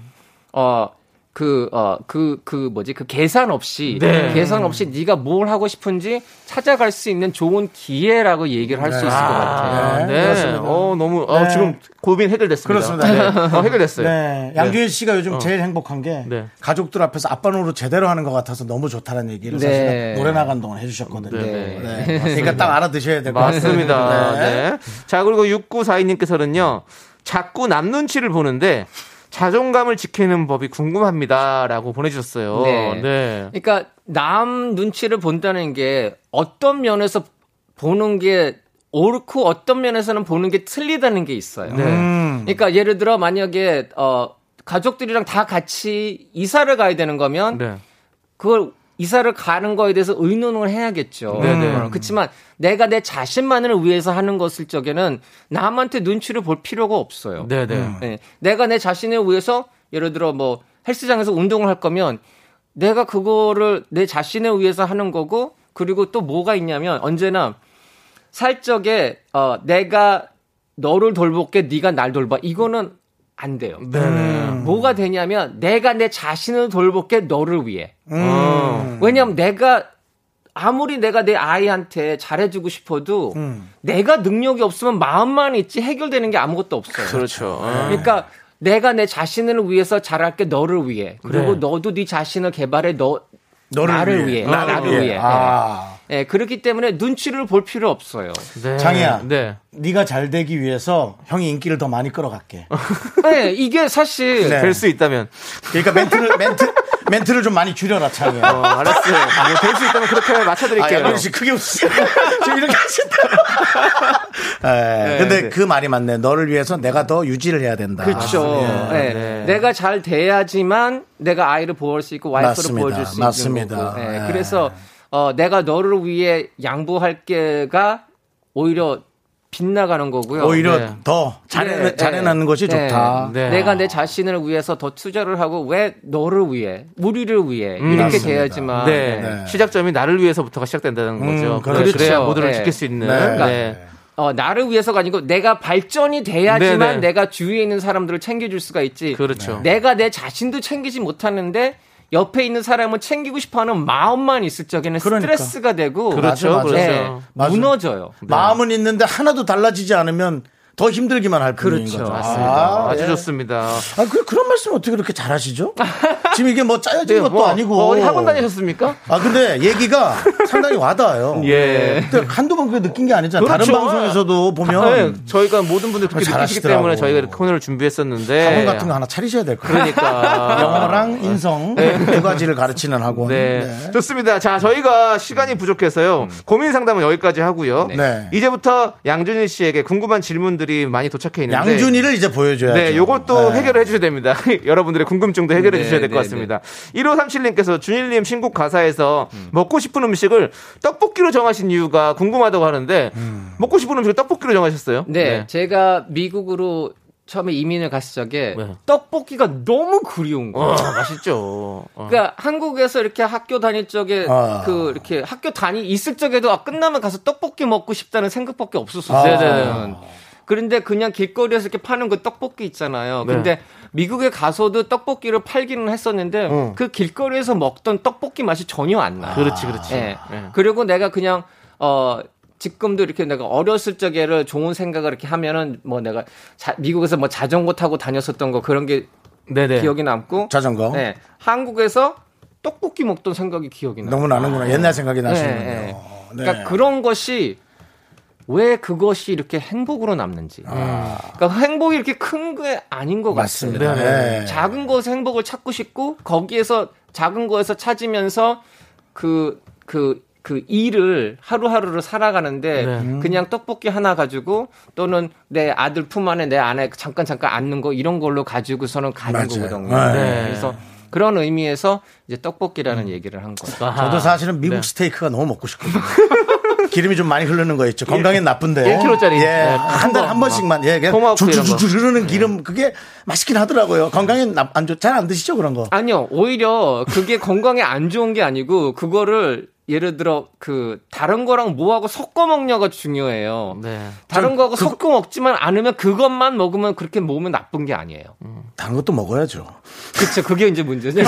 어 그, 어, 그, 그, 뭐지, 그 계산 없이, 네. 계산 없이 네가 뭘 하고 싶은지 찾아갈 수 있는 좋은 기회라고 얘기를 할수 있을 것 같아요. 네, 네. 그렇습니다. 어, 너무, 어, 네. 지금 고민 해결됐습니다. 그렇습니다. 네. 어, 해결됐어요. 네. 양준일 씨가 요즘 제일 행복한 게 네. 가족들 앞에서 아빠 노릇 제대로 하는 것 같아서 너무 좋다는 얘기를 네. 사실 노래 나간 동안 해주셨거든요. 네. 네. 그러니까 딱 알아드셔야 될 것 같습니다. 맞습니다. 네. 네. 자, 그리고 6942님께서는요, 자꾸 남 눈치를 보는데, 자존감을 지키는 법이 궁금합니다. 라고 보내주셨어요. 네. 네. 그러니까 남 눈치를 본다는 게 어떤 면에서 보는 게 옳고 어떤 면에서는 보는 게 틀리다는 게 있어요. 네. 음. 그러니까 예를 들어 만약에 어 가족들이랑 다 같이 이사를 가야 되는 거면 네. 그걸 이사를 가는 거에 대해서 의논을 해야겠죠. 네네. 어, 그렇지만 내가 내 자신만을 위해서 하는 것일 적에는 남한테 눈치를 볼 필요가 없어요. 네네. 네. 내가 내 자신을 위해서 예를 들어 뭐 헬스장에서 운동을 할 거면 내가 그거를 내 자신을 위해서 하는 거고 그리고 또 뭐가 있냐면 언제나 살적에 어 내가 너를 돌볼게 네가 날 돌봐 이거는 안 돼요. 뭐가 되냐면 내가 내 자신을 돌볼게 너를 위해. 어. 왜냐하면 내가 아무리 내가 내 아이한테 잘해주고 싶어도 내가 능력이 없으면 마음만 있지 해결되는 게 아무것도 없어요. 그렇죠. 어. 그러니까 내가 내 자신을 위해서 잘할게 너를 위해 그리고 네. 너도 네 자신을 개발해 너 너를 나를 위해. 위해, 나를 위해. 아. 예, 그렇기 때문에 눈치를 볼 필요 없어요. 네. 장이야. 네. 네가 잘 되기 위해서 형이 인기를 더 많이 끌어갈게. 네, 이게 사실 네. 될수 있다면. 그러니까 멘트를 멘트 멘트를 좀 많이 줄여라 창이야. 어, 알았어요. 뭐될수 있다면 그렇게 아, 맞춰드릴게요. 양현 씨 크게 웃으세요. 지금 이렇게 하신다. 예, 근데 네. 그 말이 맞네. 너를 위해서 내가 더 유지를 해야 된다. 그렇죠. 예. 예. 네. 내가 잘 돼야지만 내가 아이를 보호할 수 있고 와이프를 맞습니다. 보여줄 수 맞습니다. 있는 거고. 예. 예. 그래서 어, 내가 너를 위해 양보할 게가 오히려 빗나가는 거고요. 오히려 네. 더 잘해 네, 잘해내는 것이 네. 좋다. 네. 내가 내 자신을 위해서 더 투자를 하고 왜 너를 위해, 우리를 위해 이렇게 음, 맞습니다. 돼야지만 네. 네. 시작점이 나를 위해서부터가 시작된다는 거죠. 그렇죠. 그래야 모두를 네. 지킬 수 있는. 네. 네. 어, 나를 위해서가 아니고 내가 발전이 돼야지만 네네. 내가 주위에 있는 사람들을 챙겨줄 수가 있지. 그렇죠. 내가 내 자신도 챙기지 못하는데 옆에 있는 사람을 챙기고 싶어하는 마음만 있을 적에는 그러니까. 스트레스가 되고 그렇죠. 맞아, 맞아. 그렇죠. 네, 맞아. 무너져요. 마음은 있는데 하나도 달라지지 않으면 더 힘들기만 할 뿐인 그렇죠. 거죠. 맞습니다. 아, 아, 주 예. 좋습니다. 아, 그, 그런 말씀 어떻게 그렇게 잘하시죠? 지금 이게 뭐 짜여진 것도 뭐, 아니고. 어, 학원 다니셨습니까? 아, 근데 얘기가 상당히 와닿아요. 예. 근데 한두 번 그게 느낀 게 아니잖아요. 그렇죠. 다른 방송에서도 보면 네, 저희가 모든 분들 그렇게 느끼시기. 때문에 저희가 이렇게 코너를 준비했었는데. 학원 같은 거 하나 차리셔야 될 거예요. 그러니까. 영어랑 인성 두 가지를 가르치는 학원. 네. 네. 좋습니다. 자, 저희가 시간이 부족해서요. 고민 상담은 여기까지 하고요. 네. 이제부터 양준일 씨에게 궁금한 질문들 이 많이 도착해 있는데. 양준이를 이제 보여줘야죠. 네, 요것도 네. 해결해 주셔야 됩니다. 여러분들의 궁금증도 해결해 네, 주셔야 될것 네, 같습니다. 1537님께서 준일님 신곡 가사에서 먹고 싶은 음식을 떡볶이로 정하신 이유가 궁금하다고 하는데, 먹고 싶은 음식을 떡볶이로 정하셨어요? 네, 제가 미국으로 처음에 이민을 갔을 적에 네. 떡볶이가 너무 그리운 거예요. 어, 맛있죠. 어. 그러니까 한국에서 이렇게 학교 다닐 적에 아. 그 이렇게 학교 다니 있을 적에도 아, 끝나면 가서 떡볶이 먹고 싶다는 생각밖에 없었어요. 아. 그런데 그냥 길거리에서 이렇게 파는 그 떡볶이 있잖아요. 네. 근데 미국에 가서도 떡볶이를 팔기는 했었는데 그 길거리에서 먹던 떡볶이 맛이 전혀 안 나요. 그렇지, 그렇지. 예. 예. 그리고 내가 그냥 어 지금도 이렇게 내가 어렸을 적에를 좋은 생각을 이렇게 하면은 뭐 내가 자- 미국에서 뭐 자전거 타고 다녔었던 거 그런 게 네네. 기억이 남고 자전거. 네. 한국에서 떡볶이 먹던 생각이 기억이 나요. 너무 나는구나. 옛날 생각이 네, 나시는군요. 네. 네. 그러니까 그런 것이 왜 그것이 이렇게 행복으로 남는지. 그러니까 행복이 이렇게 큰 게 아닌 것 맞습니다. 같습니다. 네. 작은 것에 행복을 찾고 싶고 거기에서 작은 거에서 찾으면서 그 그 그 일을 하루하루를 살아가는데 네. 그냥 떡볶이 하나 가지고 또는 내 아들 품 안에 내 안에 잠깐 잠깐 앉는 거 이런 걸로 가지고서는 가는 맞아요. 거거든요. 네. 그래서 그런 의미에서 이제 떡볶이라는 얘기를 한 거예요. 저도 사실은 미국 네. 스테이크가 너무 먹고 싶거든요. 기름이 좀 많이 흐르는 거 있죠. 건강엔 나쁜데. 1kg 짜리. 예. 네, 한 달에 한 번씩만. 예. 그냥. 줄줄줄 흐르는 기름 그게 맛있긴 하더라고요. 건강엔 나- 안 좋, 잘 안 드시죠 그런 거. 아니요, 오히려 그게 건강에 안 좋은 게 아니고 그거를 예를 들어 그 다른 거랑 뭐하고 섞어 먹냐가 중요해요. 네. 다른 거하고 섞어 먹지만 않으면 그것만 먹으면 그렇게 몸에 나쁜 게 아니에요. 다른 것도 먹어야죠. 그렇죠. 그게 이제 문제죠.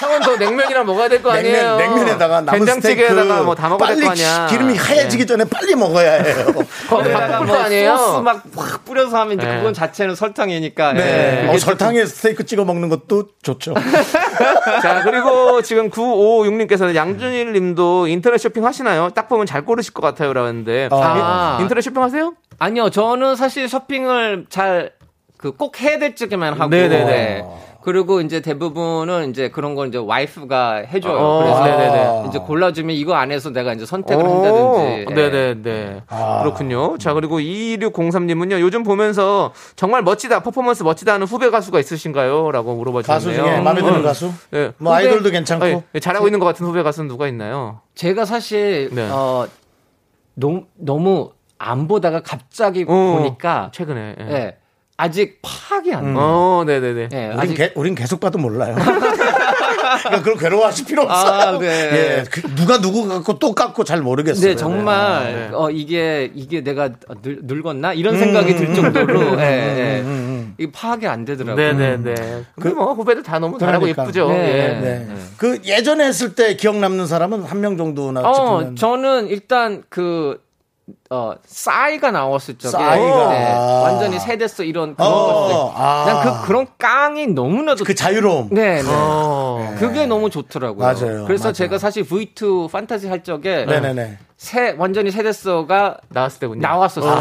형은 더 냉면이랑 먹어야 될 거 아니에요? 냉면, 냉면에다가 남은 된장찌개에다가 뭐 다 먹어야 될 거 아니야. 기름이 하얘지기 전에 빨리 먹어야 해요. 거기 거기다가 뭐거 아니에요? 소스 막 확 뿌려서 하면 이제 네. 그건 자체는 설탕이니까. 네. 예. 어, 설탕에 스테이크 찍어 먹는 것도 좋죠. 자, 그리고 지금 9556님께서는 양준 일 님도 인터넷 쇼핑 하시나요? 딱 보면 잘 고르실 것 같아요. 라는데. 아. 인- 인터넷 쇼핑 하세요? 아니요, 저는 사실 쇼핑을 잘 그 꼭 해야 될 적에만 하고 네네네. 네. 그리고 이제 대부분은 이제 그런 건 이제 와이프가 해줘요. 어, 그래서 네네네. 이제 골라주면 이거 안에서 내가 이제 선택을 오, 한다든지. 예. 네네네. 그렇군요. 자, 그리고 2603님은요, 요즘 보면서 정말 멋지다, 퍼포먼스 멋지다 하는 후배 가수가 있으신가요? 라고 물어봐 가수 주셨네요. 중에 마음에 드는 음. 가수? 네. 뭐 후배- 아이돌도 괜찮고. 아니, 잘하고 있는 것 같은 후배 가수는 누가 있나요? 제가 사실 네. 어 너무 너무 안 보다가 갑자기 어, 보니까 최근에. 예. 예, 아직 파악이 안 돼. 어, 네네네. 예, 우린, 아직 개, 우린 계속 봐도 몰라요. 그러니까 그걸 괴로워하실 필요 없어요. 아, 네. 예, 그 누가 누구 갖고 또 깎고 잘 모르겠어요. 네, 정말 네. 어 이게 이게 내가 늙, 늙었나 이런 생각이 들 정도로 예, 예. 이게 파악이 안 되더라고요. 네네네. 근데 뭐 후배들 다 너무 잘하고 그러니까. 예쁘죠. 네. 예. 네. 그 예전에 했을 때 기억 남는 사람은 한 명 정도나 어, 짚으면 저는 일단 그, 어, 싸이가 나왔을 적에. 싸이가. 네, 완전히 세대서 이런 그런 어, 것들. 아. 그냥 그, 그런 깡이 너무나도. 그 자유로움. 네, 네. 어. 그게 너무 좋더라고요. 맞아요, 그래서 맞아요. 제가 사실 V2 판타지 할 적에. 네네네. 새, 완전히 세대서가 나왔을 때군요. 나왔었어요.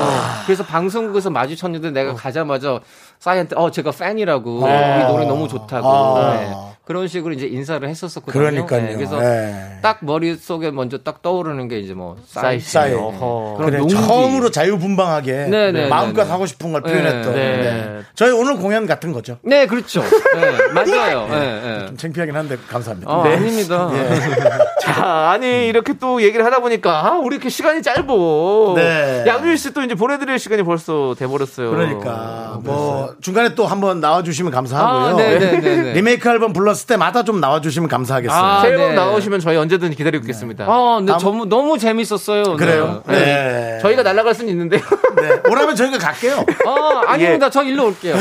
그래서 방송국에서 마주쳤는데 내가 가자마자 싸이한테, 어, 제가 팬이라고. 이 노래 너무 좋다고. 아. 네. 그런 식으로 이제 인사를 했었었거든요. 그러니까요. 네, 그래서 네. 딱 머릿속에 먼저 딱 떠오르는 게 이제 뭐 싸이 싸이. 그런 그래, 용기. 처음으로 자유분방하게 네, 네, 마음껏 네, 네. 하고 싶은 걸 표현했던. 네, 네. 네. 저희 오늘 공연 같은 거죠. 네, 그렇죠. 네, 맞아요. 네, 네. 좀 창피하긴 한데 감사합니다. 어, 네. 아닙니다. 자, 아니, 이렇게 또 얘기를 하다 보니까, 아, 우리 이렇게 시간이 짧어. 네. 양준일 씨또 이제 보내드릴 시간이 벌써 돼버렸어요. 그러니까 뭐 중간에 또 한번 나와주시면 감사하고요. 아, 네, 네, 네, 네. 리메이크 앨범 불 렀을 때마다 좀 나와주시면 감사하겠어요. 아, 새 앨범 네. 나오시면 저희 언제든 기다리고 있겠습니다. 아, 근데 다음- 너무, 너무 재밌었어요. 그래요. 네. 네. 저희가 날아갈 수는 있는데요. 네. 오라면 저희가 갈게요. 아, 아닙니다. 저 일로 올게요.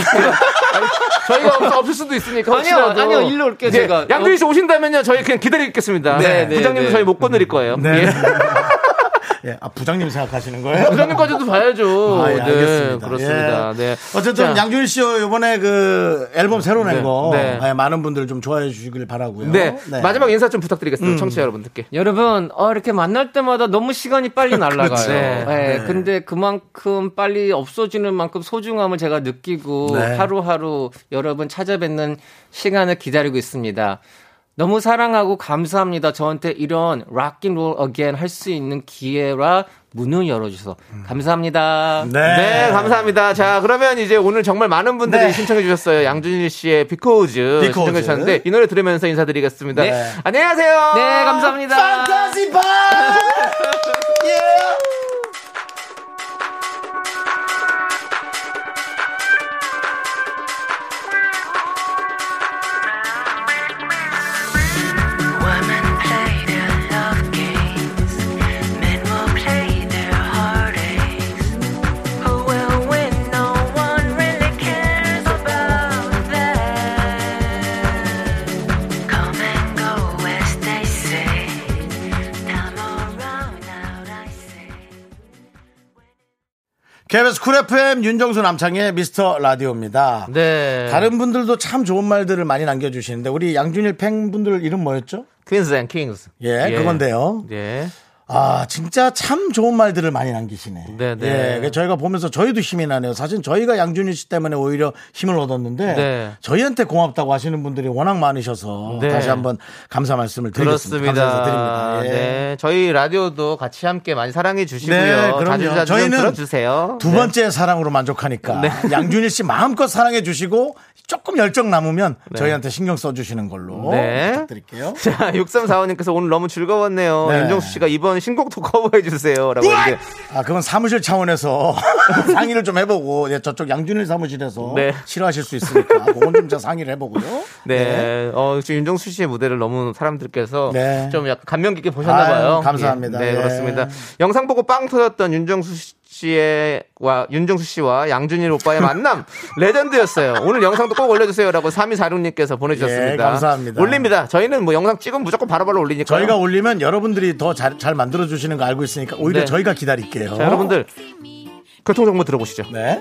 저희가 없, 없을 수도 있으니까. 아니요, 혹시라도. 아니요, 일로 올게요, 네, 제가. 양준일 씨 오신다면요, 저희 그냥 기다리겠습니다. 네, 네, 부장님도 네. 저희 못 건드릴 거예요. 네. 예. 예. 아, 부장님 생각하시는 거예요? 부장님까지도 봐야죠. 아, 예, 네, 알겠습니다. 그렇습니다. 예. 네. 어쨌든 자, 양준일 씨 이번에 그 앨범 새로 낸 네, 거 네. 예, 많은 분들 좀 좋아해 주시길 바라고요. 네. 마지막 인사 좀 부탁드리겠습니다. 음. 청취자 여러분들께. 여러분, 어, 이렇게 만날 때마다 너무 시간이 빨리 날아가요. 그렇죠. 네. 네. 근데 그만큼 빨리 없어지는 만큼 소중함을 제가 느끼고 네. 하루하루 여러분 찾아뵙는 시간을 기다리고 있습니다. 너무 사랑하고 감사합니다. 저한테 이런 Rocking Roll Again 할 수 있는 기회와 문을 열어주셔서 감사합니다. 네. 네, 감사합니다. 자, 그러면 이제 오늘 정말 많은 분들이 네. 신청해 주셨어요. 양준일 씨의 비코즈 Because. 신청해 주셨는데 이 노래 들으면서 인사드리겠습니다. 네. 안녕하세요. 네, 감사합니다. 판타지 바! 예! KBS 쿨 FM 윤정수 남창희의 미스터 라디오입니다. 네. 다른 분들도 참 좋은 말들을 많이 남겨주시는데 우리 양준일 팬분들 이름 뭐였죠? Queens and Kings. 예, 그건데요. 예. 아, 진짜 참 좋은 말들을 많이 남기시네. 네, 네. 예, 그래서 저희가 보면서 저희도 힘이 나네요. 사실 저희가 양준일 씨 때문에 오히려 힘을 얻었는데 네. 저희한테 고맙다고 하시는 분들이 워낙 많으셔서 네. 다시 한번 감사 말씀을 드리겠습니다. 그렇습니다. 감사해서 드립니다. 예. 네. 저희 라디오도 같이 함께 많이 사랑해 주시고요. 네, 그럼요. 자주 자주 좀 저희는 들어주세요. 두 네. 번째 사랑으로 만족하니까 네. 양준일 씨 마음껏 사랑해 주시고 조금 열정 남으면 저희한테 신경 써 주시는 걸로 네. 부탁드릴게요. 자, 6345님께서 오늘 너무 즐거웠네요. 네. 윤정수 씨가 이번 신곡도 커버해 주세요. 라고 이제. 아, 그건 사무실 차원에서 상의를 좀 해보고, 예, 저쪽 양준일 사무실에서 네. 싫어하실 수 있으니까, 그건 좀 제가 상의를 해보고요. 네. 어, 지금 윤정수 씨의 무대를 너무 사람들께서 네. 좀 약간 감명 깊게 보셨나 봐요. 아유, 감사합니다. 네, 예. 그렇습니다. 영상 보고 빵 터졌던 윤정수 씨 의, 와, 윤정수 씨와 양준일 오빠의 만남. 레전드였어요. 오늘 영상도 꼭 올려주세요라고 3246님께서 보내주셨습니다. 예, 감사합니다. 올립니다. 저희는 뭐 영상 찍으면 무조건 바로바로 올리니까. 저희가 올리면 여러분들이 더 잘 잘 만들어 주시는 거 알고 있으니까, 오히려 네. 저희가 기다릴게요. 자, 여러분들. 교통 정보 들어보시죠. 네.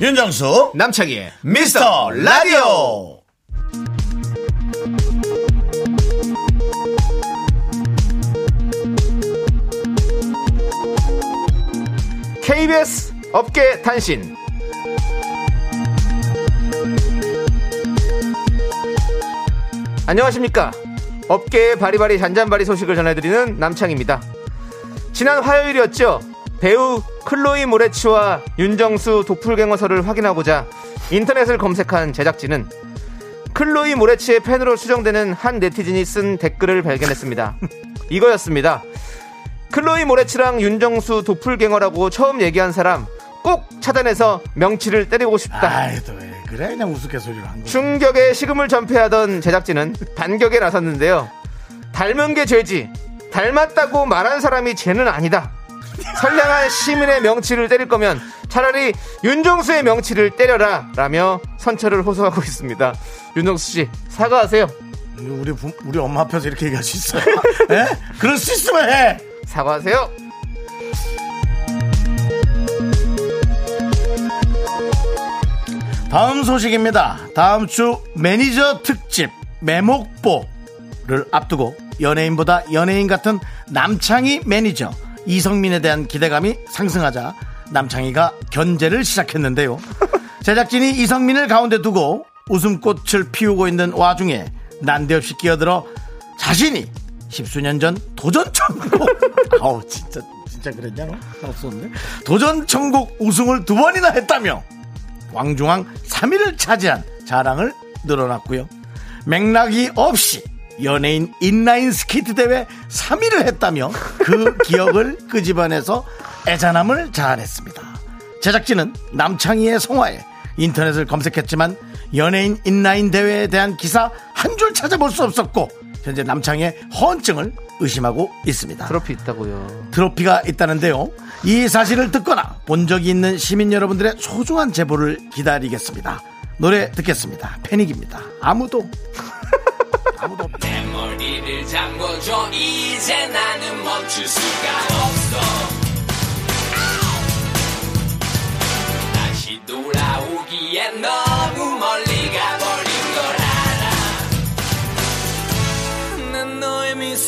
윤정수 남창희의 미스터 라디오 KBS 업계 단신. 안녕하십니까. 업계의 바리바리 잔잔바리 소식을 전해드리는 남창입니다. 지난 화요일이었죠. 배우 클로이 모레츠와 윤정수 도플갱어설을 확인하고자 인터넷을 검색한 제작진은 클로이 모레츠의 팬으로 추정되는 한 네티즌이 쓴 댓글을 발견했습니다. 이거였습니다. 클로이 모레츠랑 윤정수 도플갱어라고 처음 얘기한 사람 꼭 찾아내서 명치를 때리고 싶다. 아이 또왜 그래 그냥 우스갯소리로 한 거. 충격에 식음을 전폐하던 제작진은 반격에 나섰는데요. 닮은 게 죄지. 닮았다고 말한 사람이 죄는 아니다. 선량한 시민의 명치를 때릴 거면 차라리 윤정수의 명치를 때려라. 라며 선처를 호소하고 있습니다. 윤정수 씨, 사과하세요. 우리 부- 우리 엄마 앞에서 이렇게 얘기할 수 있어요? 예? 그럴 수 있으면 해. 사과하세요. 다음 소식입니다. 다음 주 매니저 특집 매목보를 앞두고 연예인보다 연예인 같은 남창희 매니저 이성민에 대한 기대감이 상승하자 남창희가 견제를 시작했는데요. 제작진이 이성민을 가운데 두고 웃음꽃을 피우고 있는 와중에 난데없이 끼어들어 자신이 십수년 전 도전 천국 아우 진짜 진짜 그랬냐 너? 나 없었는데 도전 천국 우승을 두 번이나 했다며 왕중왕 3위를 차지한 자랑을 늘어놨고요. 맥락이 없이 연예인 인라인 스케이트 대회 3위를 했다며 그 기억을 끄집어내서 애잔함을 자아냈습니다. 제작진은 남창희의 성화에 인터넷을 검색했지만 연예인 인라인 대회에 대한 기사 한 줄 찾아볼 수 없었고 현재 남창희의 허언증을 의심하고 있습니다. 트로피 있다고요. 트로피가 있다는데요. 이 사실을 듣거나 본 적이 있는 시민 여러분들의 소중한 제보를 기다리겠습니다. 노래 듣겠습니다. 패닉입니다. 아무도 아무도 없- 머리를 잠궈줘. 이제 나는 멈출 수가 없어. 다시 돌아오기엔 너무 멀리 가버린 걸 알아. 난 너의 미소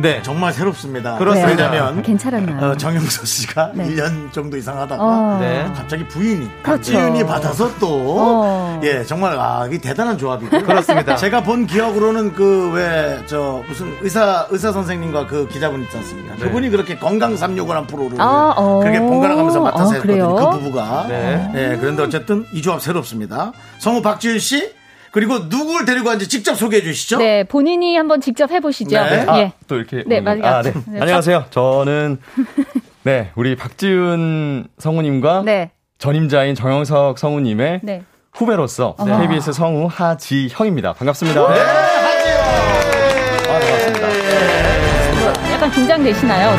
네. 정말 새롭습니다. 그렇습니다. 왜냐면 괜찮았나요? 어, 정영석 씨가 네. 1년 정도 이상 하다가 어. 네. 갑자기 부인이 그렇죠. 박지윤이 받아서 또 어. 예 정말 아 이게 대단한 조합이고 그렇습니다. 제가 본 기억으로는 그 왜 저 무슨 의사 의사 선생님과 그 기자분 있지 않습니까? 네. 그분이 그렇게 건강 365란 프로를 아, 어. 그렇게 번갈아 가면서 맡아서 어, 했거든요. 그 부부가 네. 예 그런데 어쨌든 이 조합 새롭습니다. 성우 박지윤 씨 그리고 누구를 데리고 왔는지 직접 소개해 주시죠. 네, 본인이 한번 직접 해보시죠. 네. 예. 아, 또 이렇게. 네, 음, 맞아요. 아, 네. 네. 안녕하세요. 저는, 네, 우리 박지훈 성우님과 네, 전임자인 정영석 성우님의 네. 후배로서 네. KBS 성우 하지형입니다. 반갑습니다. 네, 하지요. 아, 반갑습니다. 약간 긴장되시나요?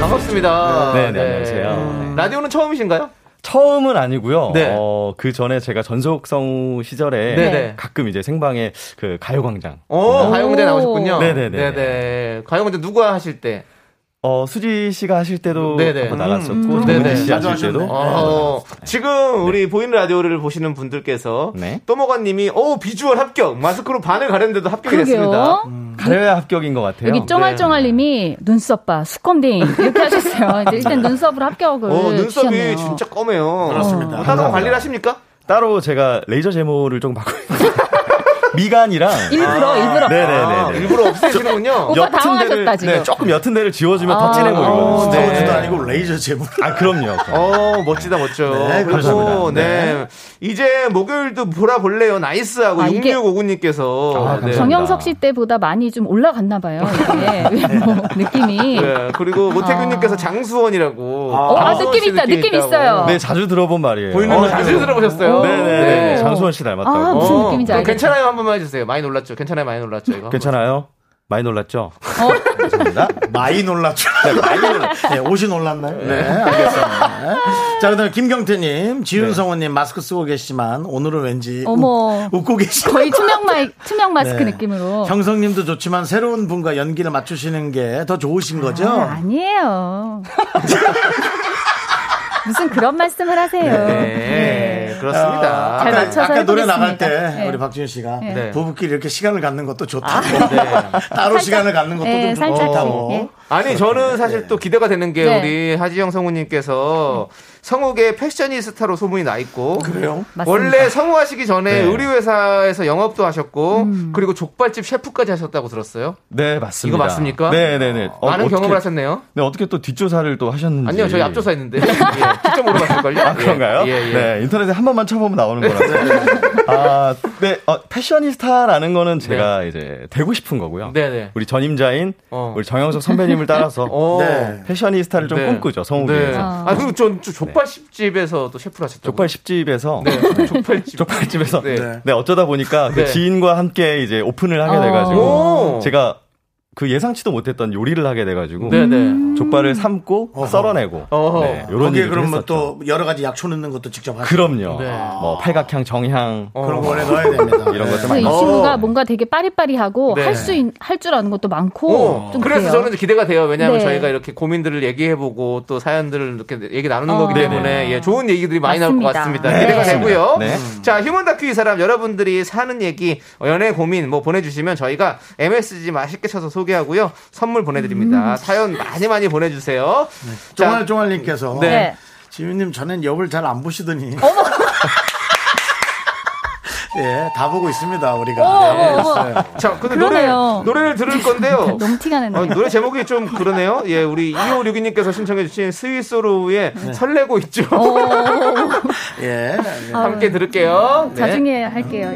반갑습니다. 네, 네, 안녕하세요. 라디오는 처음이신가요? 처음은 아니고요. 네. 어, 그 전에 제가 전속 성우 시절에 네네. 가끔 이제 생방에 그 가요광장. 어, 가요무대 나오셨군요. 네네네. 네네. 가요무대 누가 하실 때? 어, 수지 씨가 하실 때도 네네. 한번 나갔었고, 음. 정은지 네네. 씨 하실 때도. 어, 지금 우리 보이는 라디오를 보시는 분들께서 네. 또모가님이 오 비주얼 합격 마스크로 반을 가렸는데도 합격이 그러게요. 됐습니다. 가려야 합격인 것 같아요. 여기 쫑알쫑알님이 눈썹 봐, 수컴딩 이렇게 하셨어요. 이제 일단 눈썹으로 합격을 어, 눈썹이 주셨네요. 진짜 검해요. 그렇습니다. 어, 따로 관리를 하십니까? 따로 제가 레이저 제모를 좀 받고 있는데 미간이랑 일부러 일부러. 네네네. 아, 일부러 없애시는군요. 오빠 당황하셨다, 지금. 네, 조금 옅은 데를 지워주면 아. 더 진해 보이거든요. 어, 네. 스타워즈도 아니고 레이저 제모. 아, 그럼요. 어, 멋지다, 멋져. 네, 그리고, 감사합니다. 네. 이제 목요일도 보라 볼래요. 나이스하고 아, 이게- 6659님께서. 아, 감사합니다. 정영석 씨 때보다 많이 좀 올라갔나 봐요. 이게 외모 느낌이. 네, 그리고 모태균님께서 장수원이라고. 어, 아, 장수원 느낌 씨 있다, 느낌. 있어요. 네, 자주 들어본 말이에요. 보이는 어, 거 자주 들어보셨어요? 네네. 네. 장수원 씨 닮았다고. 아, 무슨 느낌인지 알겠다. 괜찮아요 한 번만 해주세요. 많이 놀랐죠. 괜찮아요 많이 놀랐죠 이거. 괜찮아요? 많이 놀랐죠? 죄송합니다. 많이 놀랐죠. 많이 놀랐 네, 옷이 놀랐나요? 네, 알겠습니다. 네. 자, 그 다음에 김경태님, 지윤성우님 마스크 쓰고 계시지만 오늘은 왠지 어머. 웃, 고 계시네요. 거의 투명 마이 투명 마스크 네. 느낌으로. 형성님도 좋지만 새로운 분과 연기를 맞추시는 게 더 좋으신 거죠? 아, 아니에요. 무슨 그런 말씀을 하세요. 네, 그렇습니다. 아, 잘 아까, 맞춰서 아까 노래 나갈. 때 네. 우리 박지윤 씨가 네. 부부끼리 이렇게 시간을 갖는 것도 좋다고 아. 따로 살짝, 시간을 갖는 것도 네, 좀 좋다고 예. 아니 저는 사실 또 기대가 되는 게 네. 우리 하지영 성우님께서 성우계 패셔니스타로 소문이 나 있고 그래요? 맞습니다. 원래 성우하시기 전에 네. 의류회사에서 영업도 하셨고 음. 그리고 족발집 셰프까지 하셨다고 들었어요. 네, 맞습니다. 이거 맞습니까? 네네네. 어, 많은 어떻게- 경험을 하셨네요. 네, 어떻게 또 뒷조사를 또 하셨는지. 아니요, 저희 앞조사 했는데. 예, 직접 물어봤을걸요? 아, 그런가요? 예, 예. 네, 인터넷에 한 번만 쳐보면 나오는 거라서. 아, 네, 어, 패셔니스타라는 거는 제가 이제 되고 싶은 거고요. 네네. 우리 전임자인 어. 우리 정영석 선배님을 따라서 어. 네. 패셔니스타를 좀 네. 꿈꾸죠, 네. 성우계에서. 아, 그리고 전 족발 집에서 또 셰프를 하셨다고. 족발 10집에서 네, 족발집. 족발집에서 네. 네. 네, 어쩌다 보니까 그 네. 지인과 함께 이제 오픈을 하게 어. 돼가지고 오. 제가 그 예상치도 못했던 요리를 하게 돼가지고 네네. 족발을 삶고 어허. 썰어내고 어허. 네, 요런 거기에 일을 그러면 했었죠. 또 여러 가지 약초 넣는 것도 직접 하시고 그럼요. 네. 뭐 팔각향, 정향 어. 그런 거 원래 넣어야 됩니다. 이런 것들 그래서 많이 이. 친구가 뭔가 되게 빠리빠리하고 네. 할수 할 줄 아는 것도 많고 어, 좀 그래서 그래요. 저는 기대가 돼요. 왜냐하면 네. 저희가 이렇게 고민들을 얘기해보고 또 사연들을 이렇게 얘기 나누는 어. 거기. 때문에 예, 좋은 얘기들이 많이 나올 것 맞습니다. 같습니다. 네. 기대가 되고요. 네. 자, 휴먼 다큐 이 사람 여러분들이 사는 얘기, 어, 연애 고민 뭐 보내주시면 저희가 MSG 맛있게 쳐서 소개 하고요. 선물 보내드립니다. 사연 많이 많이 보내주세요. 자, 쫑알쫑알님께서 네. 네. 지윤님 전엔 엽을 잘 안 보시더니 예, 다 보고 있습니다 우리가. 어머, 예, 어머. 있어요. 자, 근데 그러네요. 노래, 노래를 들을 건데요. 너무 티가 나네. 어, 노래 제목이 좀 그러네요. 예, 우리 2562님께서 신청해주신 스위스로우의 설레고 있죠. 예. 예. 함께 들을게요. 네. 나중에 할게요.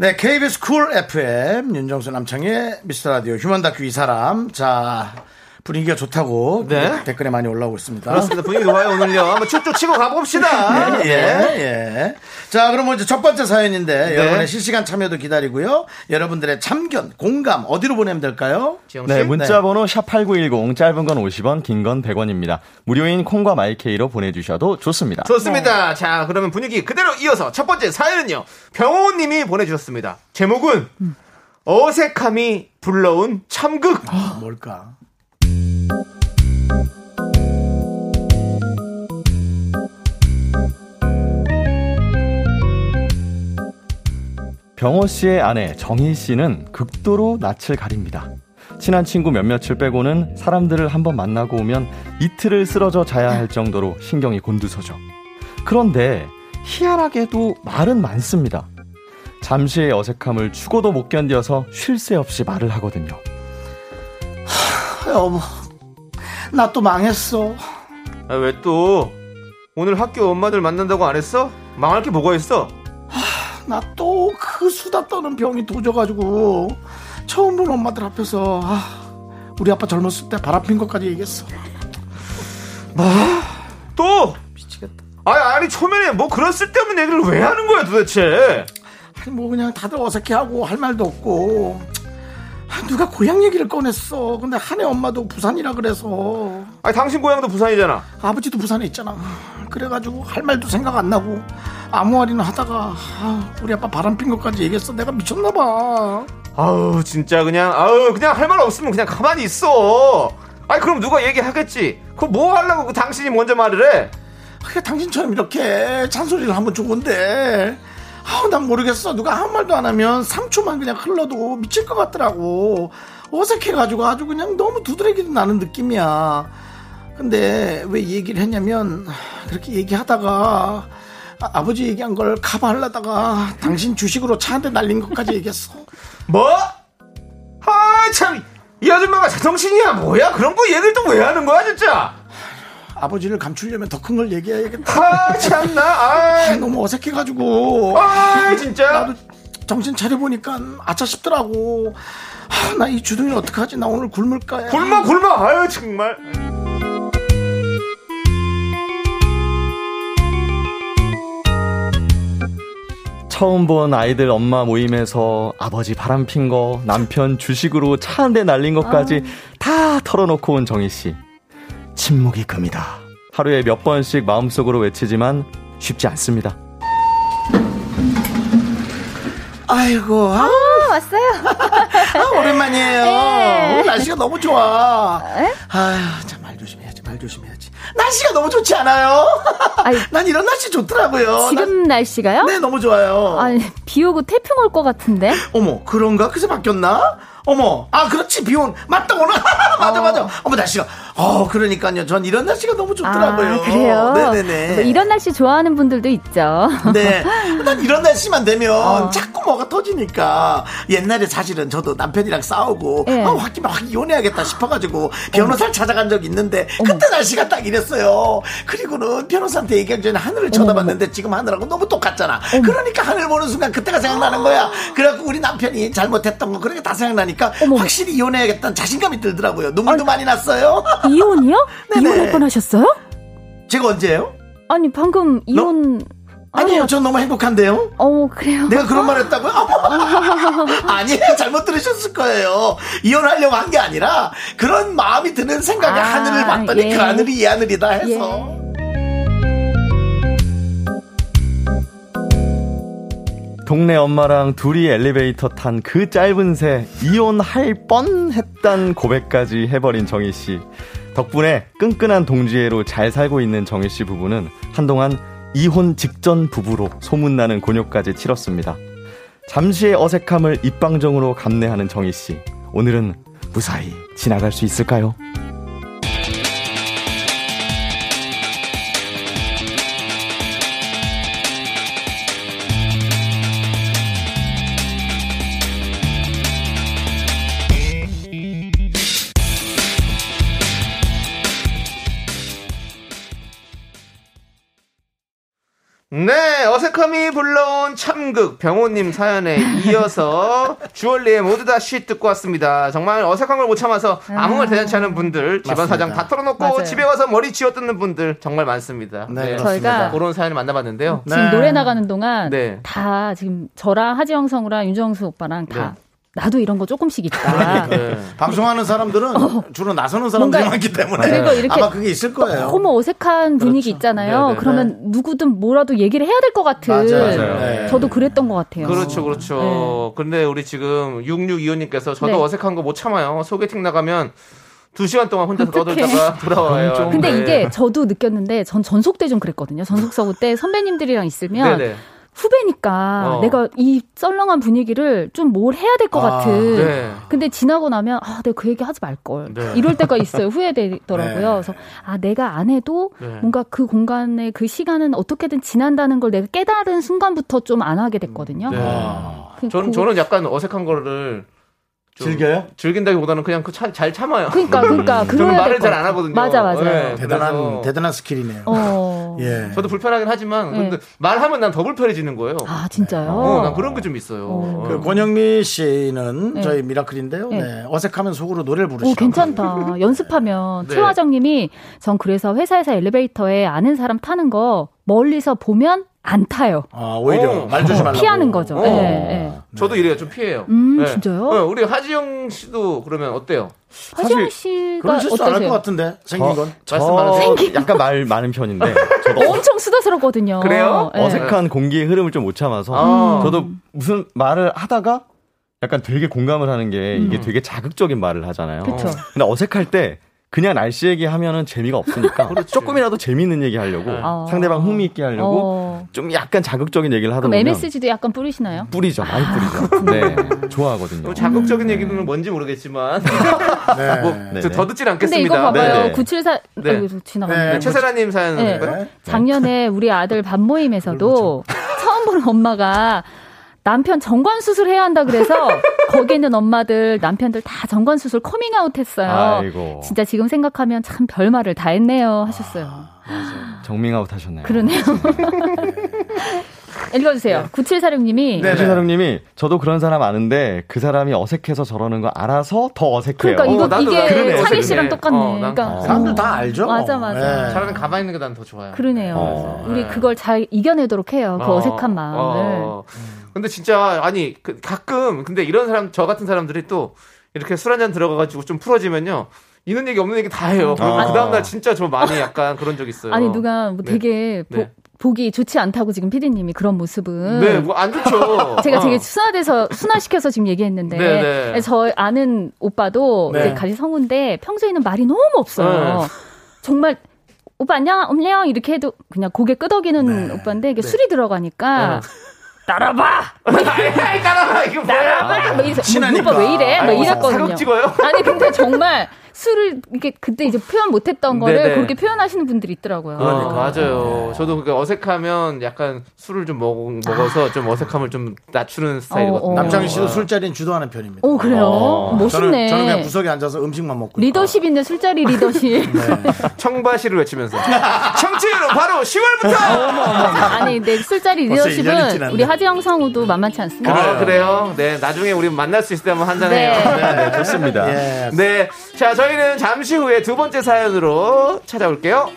네, KBS 쿨 FM 윤정수 남창희의 미스터 라디오 휴먼 다큐 이 사람. 자, 분위기가 좋다고 네. 댓글에 많이 올라오고 있습니다. 그렇습니다. 분위기 좋아요, 오늘요. 한번 쭉쭉 치고 가봅시다. 예, 예. 자, 그럼 이제 첫 번째 사연인데 네. 여러분의 실시간 참여도 기다리고요. 여러분들의 참견, 공감 어디로 보내면 될까요? 네, 문자 번호 샵 8910 짧은 건 50원, 긴 건 100원입니다. 무료인 콩과 마이케이로 보내주셔도 좋습니다. 좋습니다. 자, 그러면 분위기 그대로 이어서 첫 번째 사연은요. 병호님이 보내주셨습니다. 제목은 어색함이 불러온 참극. 뭘까? 병호 씨의 아내 정희 씨는 극도로 낯을 가립니다. 친한 친구 몇몇을 빼고는 사람들을 한번 만나고 오면 이틀을 쓰러져 자야 할 정도로 신경이 곤두서죠. 그런데 희한하게도 말은 많습니다. 잠시의 어색함을 죽어도 못 견뎌서 쉴 새 없이 말을 하거든요. 여보, 나 또 망했어. 아, 왜 또? 오늘 학교 엄마들 만난다고 안 했어? 망할 게 뭐가 있어? 나 또 그 수다 떠는 병이 도져가지고 처음 본 엄마들 앞에서 아, 우리 아빠 젊었을 때 바람핀 것까지 얘기했어. 또? 미치겠다. 아니, 아니, 초면에 뭐 그런 쓸데없는 얘기를 왜 하는 거야 도대체? 아니 뭐 그냥 다들 어색해하고 할 말도 없고 아, 누가 고향 얘기를 꺼냈어. 근데 한해 엄마도 부산이라 그래서 아니, 당신 고향도 부산이잖아. 아버지도 부산에 있잖아. 그래가지고 할 말도 생각 안 나고 아무 말이나 하다가 아, 우리 아빠 바람 핀 것까지 얘기했어. 내가 미쳤나 봐. 아우, 진짜 그냥, 아우, 그냥 할 말 없으면 그냥 가만히 있어. 아니, 그럼 누가 얘기하겠지? 그럼 뭐 하려고 그 당신이 먼저 말을 해? 그게 당신처럼 이렇게 잔소리를 하면 좋은데 아우 난 모르겠어 누가 아무 말도 안 하면 3초만 그냥 흘러도 미칠 것 같더라고 어색해가지고 아주 그냥 너무 두드러기도 나는 느낌이야 근데 왜이 얘기를 했냐면 그렇게 얘기하다가 아, 버지 얘기한 걸 커버하려다가 당신 주식으로 차 한 대 날린 것까지 얘기했어 뭐? 아, 참. 이 아줌마가 제정신이야, 뭐야? 그런 거 얘기를 또 왜 하는 거야, 진짜? 아버지를 감추려면 더 큰 걸 얘기해야겠다 아, 참나. 아, 너무 어색해가지고 아, 진짜. 나도 정신 차려보니까 아차 싶더라고. 나이 주둥이는 어떡하지? 나 오늘 굶을까? 굶어, 굶어. 아유, 정말. 처음 본 아이들 엄마 모임에서 아버지 바람 핀 거, 남편 주식으로 차 한 대 날린 것까지 다 털어놓고 온 정희 씨. 침묵이 금이다. 하루에 몇 번씩 마음속으로 외치지만 쉽지 않습니다. 아이고, 아, 아, 왔어요. 아, 오랜만이에요. 네. 오늘 날씨가 너무 좋아. 아휴, 참, 말 조심해야지, 말 조심해야지. 날씨가 너무 좋지 않아요? 아니, 난 이런 날씨 좋더라고요. 지금 날씨가요? 난- 네, 너무 좋아요. 아니, 비 오고 태풍 올 것 같은데? 어머, 그런가? 그새 바뀌었나? 어머, 아, 그렇지, 비 온. 맞다, 오늘. 맞아, 맞아. 어머, 날씨가. 어, 그러니까요. 전 이런 날씨가 너무 좋더라고요. 아, 그래요? 네네네. 뭐 이런 날씨 좋아하는 분들도 있죠. 네. 난 이런 날씨만 되면 어. 자꾸 뭐가 터지니까 옛날에 사실은 저도 남편이랑 싸우고 예. 아, 확, 확 이혼해야겠다 싶어가지고 변호사를 찾아간 적이 있는데 그때 날씨가 딱 이랬어요. 그리고는 변호사한테 얘기하기 전에 하늘을 쳐다봤는데 지금 하늘하고 너무 똑같잖아. 그러니까 하늘 보는 순간 그때가 생각나는 거야. 그래갖고 우리 남편이 잘못했던 거 그런 게다 생각나니까 확실히 이혼해야겠다는 자신감이 들더라고요. 눈물도 많이 났어요. 이혼이요? 네네. 이혼할 뻔 하셨어요? 제가 언제요? 아니, 방금 이혼. 아니에요. 전 너무 행복한데요. 어, 그래요. 내가 그런 말 했다고요? 아니에요. 잘못 들으셨을 거예요. 이혼하려고 한 게 아니라 그런 마음이 드는 생각에 아, 하늘을 봤더니 예. 그 하늘이 이 하늘이다 해서. 동네 엄마랑 둘이 엘리베이터 탄 그 짧은 새 이혼할 뻔했단 고백까지 해버린 정희 씨. 덕분에 끈끈한 동지애로 잘 살고 있는 정희 씨 부부는 한동안 이혼 직전 부부로 소문나는 곤욕까지 치렀습니다. 잠시의 어색함을 입방정으로 감내하는 정희 씨. 오늘은 무사히 지나갈 수 있을까요? 네, 어색함이 불러온 참극 병호님 사연에 이어서 주얼리의 모두 다쉿 듣고 왔습니다. 정말 어색한 걸 못 참아서 아무 말 대잔치 하는 분들, 집안 사장 다 털어놓고 맞아요. 집에 와서 머리 쥐어뜯는 분들 정말 많습니다. 네, 저희가 그런 사연을 만나봤는데요. 지금 네. 노래 나가는 동안 네. 다 지금 저랑 하지영 성우랑 윤정수 오빠랑 다 나도 이런 거 조금씩 있다. 네. 방송하는 사람들은 주로 나서는 사람들이 어. 많기 때문에 그리고 이렇게 아마 그게 있을 거예요. 너무 어색한 분위기 있잖아요. 네, 네, 그러면 누구든 뭐라도 얘기를 해야 될 것 같은. 맞아요. 네. 저도 그랬던 것 같아요. 그렇죠, 그렇죠. 근데 우리 지금 6625님께서 저도 네. 어색한 거 못 참아요. 소개팅 나가면 두 시간 동안 혼자서 떠들다가 돌아와요. 근데 네. 이게 저도 느꼈는데 전 전속 때 좀 그랬거든요. 전속 서구 때 선배님들이랑 있으면 네네. 후배니까 어. 내가 이 썰렁한 분위기를 좀 뭘 해야 될것 아, 같은. 네. 근데 지나고 나면 아, 내가 그 얘기 하지 말 걸. 네. 이럴 때가 있어요. 후회되더라고요. 네. 그래서 아, 내가 안 해도 네. 뭔가 그 공간의 그 시간은 어떻게든 지난다는 걸 내가 깨달은 순간부터 좀 안 하게 됐거든요. 네. 그- 저는 그- 저는 약간 어색한 거를 좀 즐겨요? 즐긴다기보다는 그냥 그잘 참아요. 그러니까 그러니까 저는 그래야 말을 될잘것 안. 하거든요. 맞아 맞아요. 네, 대단한 그래서 대단한 스킬이네요. 어. 어. 예. 저도 불편하긴 하지만 네. 근데 말하면 난 더 불편해지는 거예요. 아, 진짜요? 어, 난 그런 게 좀 있어요. 어. 그 권영미 씨는 네. 저희 미라클인데요. 네. 네. 어색하면 속으로 노래를 오, 부르시고 괜찮다. 연습하면. 네. 최화정 님이 전 그래서 회사에서 엘리베이터에 아는 사람 타는 거 멀리서 보면 안 타요. 아, 오히려 어. 말 조심하려고. 피하는 거죠. 어. 예, 예. 저도 이래요. 좀 피해요. 음, 진짜요? 어, 우리 하지영 씨도 그러면 어때요? 하지영 씨가 그런 실수 안할 것? 같은데 생긴 건. 말씀 많으세요? 저 약간 말 많은 편인데 저도 엄청 수다스럽거든요. 그래요? 예. 어색한 공기의 흐름을 좀 못 참아서 아. 저도 무슨 말을 하다가 약간 되게 공감을 하는 게 이게 음. 되게 자극적인 말을 하잖아요. 그쵸. 근데 어색할 때 그냥 날씨 얘기하면은 재미가 없으니까 조금이라도 재미있는 얘기 하려고 어. 상대방 흥미 있게 하려고 어. 좀 약간 자극적인 얘기를 하다 그럼 보면 MSG도 약간 뿌리시나요? 뿌리죠, 많이 뿌리죠. 네, 좋아하거든요. 또 자극적인 얘기는 뭔지 모르겠지만 네. 뭐 네, 저 네. 더 듣진 근데 않겠습니다. 이거 봐봐요. 네네. 974 네. 아이고, 지나갔네. 네. 최세라님 사연 네. 네. 작년에 우리 아들 밥 모임에서도 처음 보는 엄마가 남편 정관 수술해야 한다 그래서 거기 있는 엄마들 남편들 다 정관 수술 커밍아웃 했어요. 아이고. 진짜 지금 생각하면 참 별말을 다 했네요 하셨어요. 정밍아웃 하셨네요. 그러네요. 읽어주세요. 9746님이 네. 최사령님이 저도 그런 사람 아는데 그 사람이 어색해서 저러는 거 알아서 더 어색해요. 그러니까 이거 어, 나도 이게 그러네. 씨랑 똑같네. 어, 난- 그러니까 어. 사람들 어. 다 알죠. 맞아, 맞아. 네. 차라리 가만히 있는 게 난 더 좋아요. 그러네요. 어. 우리 네. 그걸 잘 이겨내도록 해요. 그 어, 어색한 마음을. 어. 근데 진짜 아니 그 가끔 근데 이런 사람 저 같은 사람들이 또 이렇게 술 한 잔 들어가가지고 좀 풀어지면요. 있는 얘기 없는 얘기 다 해요. 아. 그 다음날 진짜 저 많이 약간 그런 적 있어요. 아니 누가 뭐 네. 되게 보, 네. 보기 좋지 않다고 지금 피디님이 그런 모습은 네, 뭐 안 좋죠. 제가 어. 되게 순화돼서 순화시켜서 지금 얘기했는데 네, 네. 저 아는 오빠도 네. 이제 같이 성우인데 평소에는 말이 너무 없어요. 네. 정말 오빠 안녕 엄녕 이렇게 해도 그냥 고개 끄덕이는 네. 오빠인데 이게 네. 술이 들어가니까 네. 따라봐 따라봐 이거 뭐야? 막 이래서 친하니까. 오빠 왜 이래? 막 이랬거든요. 사극 찍어요? 아니 근데 정말 술을 이게 그때 이제 표현 못했던 거를 네네. 그렇게 표현하시는 분들이 있더라고요. 어, 맞아요. 저도 그게 어색하면 약간 술을 좀 먹, 먹어서 좀 어색함을 좀 낮추는 스타일이거든요. 어, 어. 남창희 씨도 술자리는 주도하는 편입니다. 오 그래요? 어. 멋있네. 저는, 저는 그냥 구석에 앉아서 음식만 먹고. 리더십 있는 술자리 리더십. 청바시를 외치면서 청취율 바로 10월부터. 아니, 내 술자리 벌써 일년이 리더십은. 우리 하지영 성우도 만만치 않습니다. 아, 그래요? 네, 나중에 우리 만날 수 있을 때 한번 한잔 해요. 네. 네, 좋습니다. 예. 네. 자, 저희는 잠시 후에 두 번째 사연으로 찾아올게요.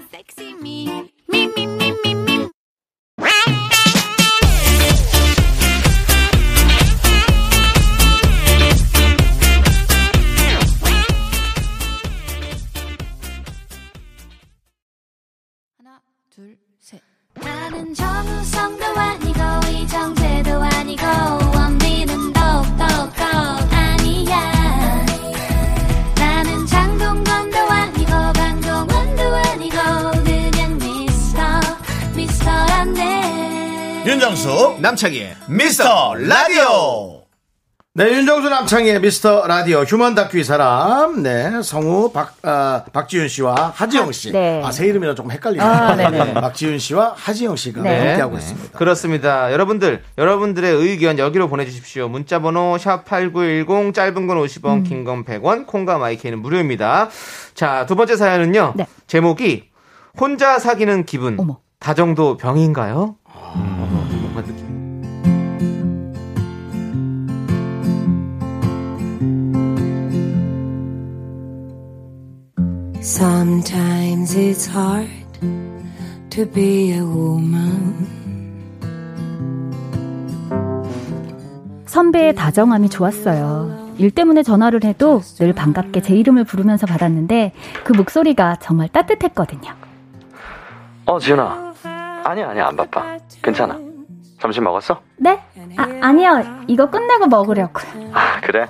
나는 정우성도 아니고 이정재도 아니고 윤정수 남창희의 미스터 라디오 네 윤정수 남창희의 미스터 라디오 휴먼 다큐 이 사람 네 성우 박, 아, 박지윤 씨와 하지영 씨. 네. 아, 새 이름이라 조금 헷갈리네요. 아, 네네. 박지윤 씨와 하지영 씨가 네. 함께하고 있습니다. 그렇습니다. 여러분들, 여러분들의 의견 여기로 보내주십시오. 문자번호 샵8910, 짧은 건 50원, 긴건 100원, 콩과 마이크는 무료입니다. 자, 두 번째 사연은요. 네. 제목이 혼자 사귀는 기분. 어머. 다정도 병인가요? Sometimes it's hard to be a woman. 선배의 다정함이 좋았어요. 일 때문에 전화를 해도 늘 반갑게 제 이름을 부르면서 받았는데 그 목소리가 정말 따뜻했거든요. 어, 지은아. 아니야, 아니야, 안 바빠. 괜찮아. 점심 먹었어? 네? 아, 아니요. 이거 끝내고 먹으려고요. 아, 그래?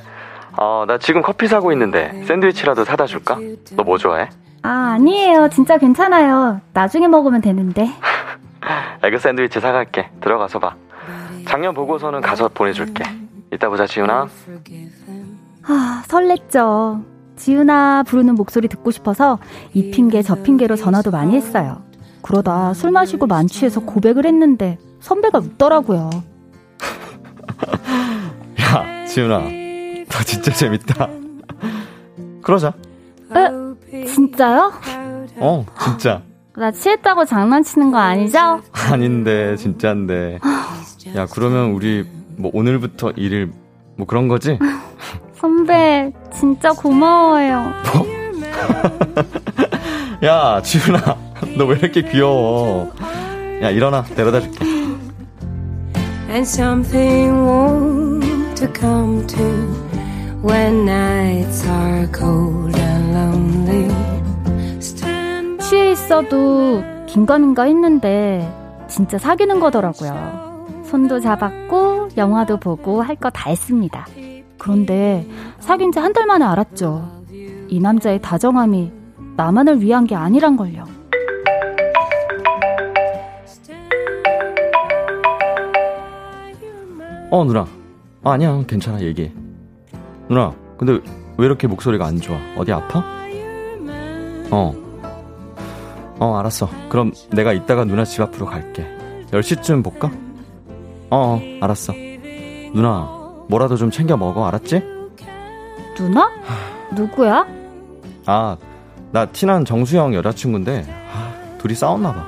어, 나 지금 커피 사고 있는데 샌드위치라도 사다 줄까? 너 뭐 좋아해? 아, 아니에요. 진짜 괜찮아요. 나중에 먹으면 되는데. 에그 샌드위치 사갈게. 들어가서 봐. 작년 보고서는 가서 보내줄게. 이따 보자, 지은아. 아, 설렜죠. 지은아 부르는 목소리 듣고 싶어서 이 핑계 저 핑계로 전화도 많이 했어요. 그러다 술 마시고 만취해서 고백을 했는데 선배가 웃더라고요. 야, 지은아. 너 진짜 재밌다. 그러자. 에? 진짜요? 어, 진짜. 나 취했다고 장난치는 거 아니죠? 아닌데 진짜인데. 야 그러면 우리 뭐 오늘부터 일일 뭐 그런 거지? 선배, 진짜 고마워요. 야 지훈아 너 왜 이렇게 귀여워? 야 일어나 데려다 줄게. and something warm to come to when nights are cold. 취해 있어도 긴가민가 했는데 진짜 사귀는 거더라고요. 손도 잡았고 영화도 보고 할 거 다 했습니다. 그런데 사귄 지 한 달 만에 알았죠. 이 남자의 다정함이 나만을 위한 게 아니란 걸요. 어 누나. 아, 아니야 괜찮아 얘기해. 누나 근데 왜 이렇게 목소리가 안 좋아? 어디 아파? 어. 어 알았어. 그럼 내가 이따가 누나 집 앞으로 갈게. 10시쯤 볼까? 어, 어 알았어. 누나 뭐라도 좀 챙겨 먹어 알았지? 누나? 누구야? 아, 나 친한 정수영 여자친구인데 아, 둘이 싸웠나 봐.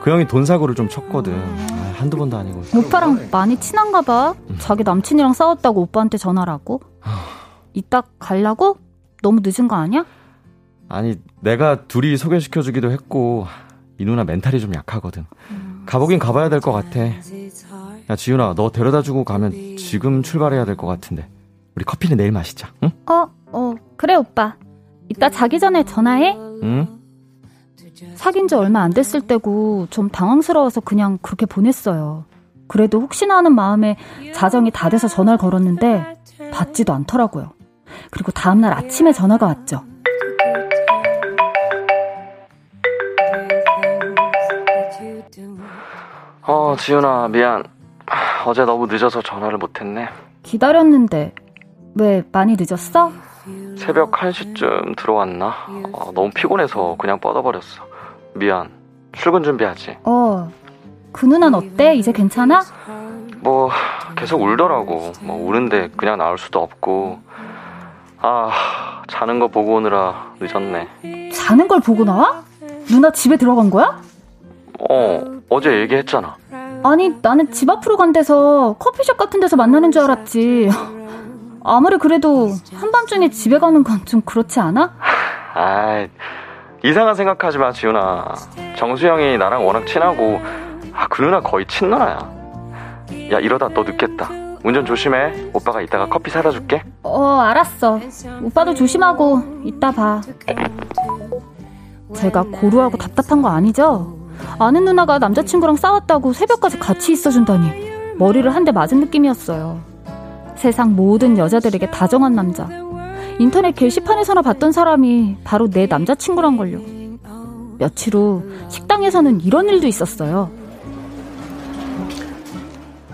그 형이 돈 사고를 좀 쳤거든. 아, 한두 번도 아니고. 오빠랑 많이 친한가 봐. 자기 남친이랑 싸웠다고 오빠한테 전화라고. 이따 갈라고? 너무 늦은 거 아니야? 아니, 내가 둘이 소개시켜주기도 했고, 이 누나 멘탈이 좀 약하거든. 가보긴 가봐야 될 것 같아. 야, 지윤아, 너 데려다 주고 가면 지금 출발해야 될 것 같은데. 우리 커피는 내일 마시자, 응? 어, 어, 그래 오빠. 이따 자기 전에 전화해. 응? 사귄 지 얼마 안 됐을 때고 좀 당황스러워서 그냥 그렇게 보냈어요. 그래도 혹시나 하는 마음에 자정이 다 돼서 전화를 걸었는데 받지도 않더라고요. 그리고 다음날 아침에 전화가 왔죠. 어, 지윤아, 미안. 아, 어제 너무 늦어서 전화를 못했네. 기다렸는데 왜 많이 늦었어? 새벽 1시쯤 들어왔나? 어, 너무 피곤해서 그냥 뻗어버렸어. 미안. 출근 준비하지. 어, 그 누난 어때? 이제 괜찮아? 뭐 계속 울더라고. 뭐 우는데 그냥 나올 수도 없고. 아 자는 거 보고 오느라 늦었네. 자는 걸 보고 나와? 누나 집에 들어간 거야? 어 어제 얘기했잖아. 아니, 나는 집 앞으로 간 데서 커피숍 같은 데서 만나는 줄 알았지. 아무리 그래도 한밤중에 집에 가는 건 좀 그렇지 않아? 아 이상한 생각하지 마 지훈아. 정수영이 나랑 워낙 친하고 아 그 누나 거의 친누나야. 야 이러다 너 늦겠다. 운전 조심해. 오빠가 이따가 커피 사다 줄게. 어, 알았어. 오빠도 조심하고 이따 봐. 제가 고루하고 답답한 거 아니죠? 아는 누나가 남자친구랑 싸웠다고 새벽까지 같이 있어준다니 머리를 한 대 맞은 느낌이었어요. 세상 모든 여자들에게 다정한 남자. 인터넷 게시판에서나 봤던 사람이 바로 내 남자친구란 걸요. 며칠 후 식당에서는 이런 일도 있었어요.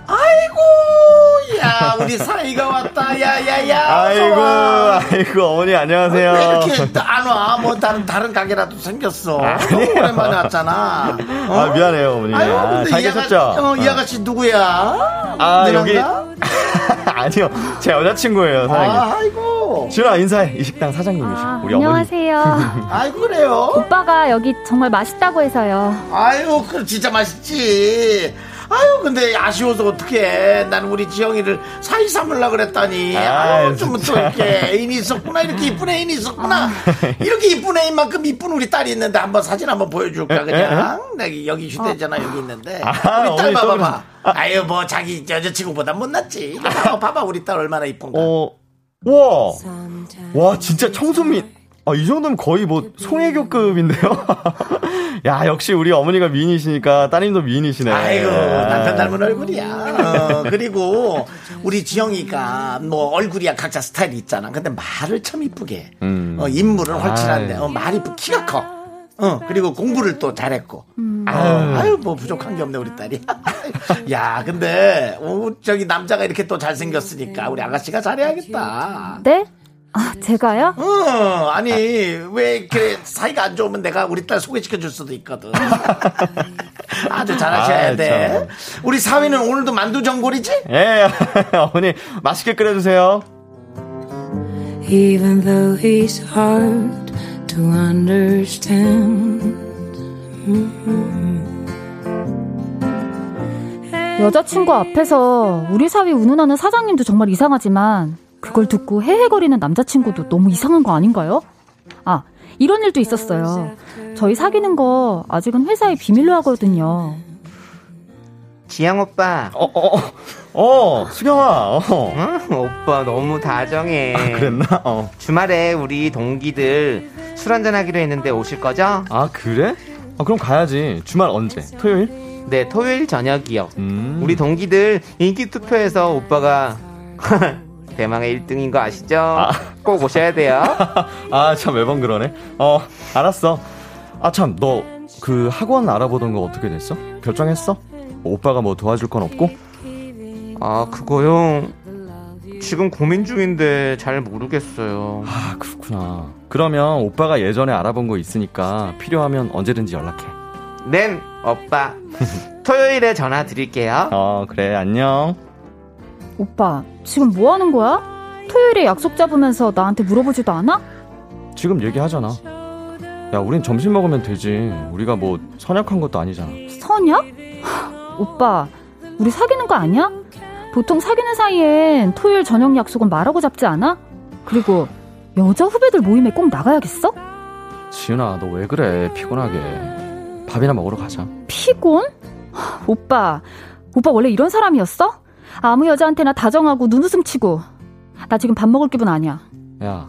아이고, 야, 우리 사이가 왔다. 야, 야, 야. 아이고. 아이고 어머니 안녕하세요. 왜 이렇게 안 와? 뭐 다른 다른 가게라도 생겼어. 너무 오랜만에 왔잖아. 어? 아 미안해요 어머니. 아유, 아, 근데 잘이 아가씨, 계셨죠? 어, 이 아가씨 누구야? 아내 여기? 아니요 제 여자친구예요 사장님. 아, 아이고. 지훈아 인사해 이 식당 사장님이시. 아, 우리 어머니. 안녕하세요. 아이고 그래요. 오빠가 여기 정말 맛있다고 해서요. 아유, 그 진짜 맛있지. 아유, 근데 아쉬워서 어떡해. 나는 우리 지영이를 사이 삼으려 그랬다니. 아유, 아이, 좀또 진짜. 이렇게 애인이 있었구나. 이렇게 이쁜 애인이 있었구나. 이렇게 이쁜 애인만큼 이쁜 우리 딸이 있는데 한번 사진 한번 보여줄까, 그냥. 내가 여기 휴대전화 여기 있는데. 아, 우리 딸 봐봐봐. 아유, 뭐 자기 여자친구보다 못났지. 봐봐, 봐봐, 우리 딸 얼마나 이쁜가. 어, 와, 와, 진짜 청소민. 아, 이 정도면 거의 뭐, 송혜교급인데요? 야, 역시 우리 어머니가 미인이시니까 따님도 미인이시네. 아이고 남편 닮은 얼굴이야. 어, 그리고 우리 지영이가 뭐 얼굴이야 각자 스타일이 있잖아. 근데 말을 참 이쁘게. 음. 어, 인물은 헐칠한데 아이. 어, 말이 이쁘 키가 커. 어 그리고 공부를 또 잘했고. 아유, 아유 뭐 부족한 게 없네 우리 딸이. 야 근데 어, 저기 남자가 이렇게 또 잘생겼으니까 우리 아가씨가 잘해야겠다. 네? 아, 제가요? 어, 아니 왜 그래 사이가 안 좋으면 내가 우리 딸 소개시켜 줄 수도 있거든. 아주 잘하셔야 아이, 돼. 우리 사위는 오늘도 만두 전골이지? 예, 어머니, 맛있게 끓여주세요. Even though he's hard to understand, 여자친구 앞에서 우리 사위 운운하는 사장님도 정말 이상하지만 그걸 듣고 헤헤거리는 남자친구도 너무 이상한 거 아닌가요? 아, 이런 일도 있었어요. 저희 사귀는 거 아직은 회사에 비밀로 하거든요. 지영 오빠. 어, 어, 어, 어, 수경아, 어. 응? 오빠 너무 다정해. 아, 그랬나? 어. 주말에 우리 동기들 술 한잔 하기로 했는데 오실 거죠? 아, 그래? 아, 그럼 가야지. 주말 언제? 토요일? 네, 토요일 저녁이요. 음. 우리 동기들 인기 투표에서 오빠가 대망의 1등인 거 아시죠? 꼭 오셔야 돼요. 아, 참, 매번 그러네. 어, 알았어. 아, 참, 너 그 학원 알아보던 거 어떻게 됐어? 결정했어? 오빠가 뭐 도와줄 건 없고? 아, 그거요. 지금 고민 중인데 잘 모르겠어요. 아, 그렇구나. 그러면 오빠가 예전에 알아본 거 있으니까 필요하면 언제든지 연락해. 네, 오빠. 토요일에 전화 드릴게요. 어, 그래, 안녕. 오빠, 지금 뭐 하는 거야? 토요일에 약속 잡으면서 나한테 물어보지도 않아? 지금 얘기하잖아. 야, 우린 점심 먹으면 되지. 우리가 뭐 선약한 것도 아니잖아. 선약? 하, 오빠, 우리 사귀는 거 아니야? 보통 사귀는 사이엔 토요일 저녁 약속은 말하고 잡지 않아? 그리고 여자 후배들 모임에 꼭 나가야겠어? 지은아, 너 왜 그래? 피곤하게. 밥이나 먹으러 가자. 피곤? 하, 오빠, 오빠 원래 이런 사람이었어? 아무 여자한테나 다정하고 눈웃음 치고. 나 지금 밥 먹을 기분 아니야. 야,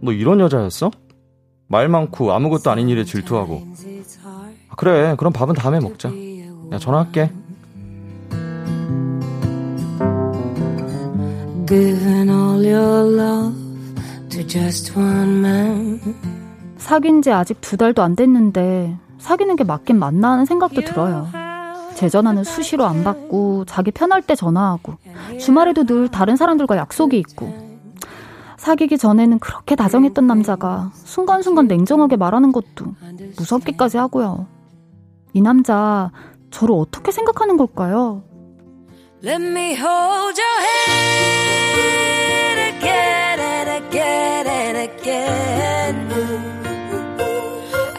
너 이런 여자였어? 말 많고 아무것도 아닌 일에 질투하고. 아, 그래, 그럼 밥은 다음에 먹자. 야, 전화할게. Giving all your love to just one man. 사귄 지 아직 두 달도 안 됐는데 사귀는 게 맞긴 맞나 하는 생각도 들어요. 제 전화는 수시로 안 받고 자기 편할 때 전화하고 주말에도 늘 다른 사람들과 약속이 있고 사귀기 전에는 그렇게 다정했던 남자가 순간순간 냉정하게 말하는 것도 무섭기까지 하고요. 이 남자 저를 어떻게 생각하는 걸까요?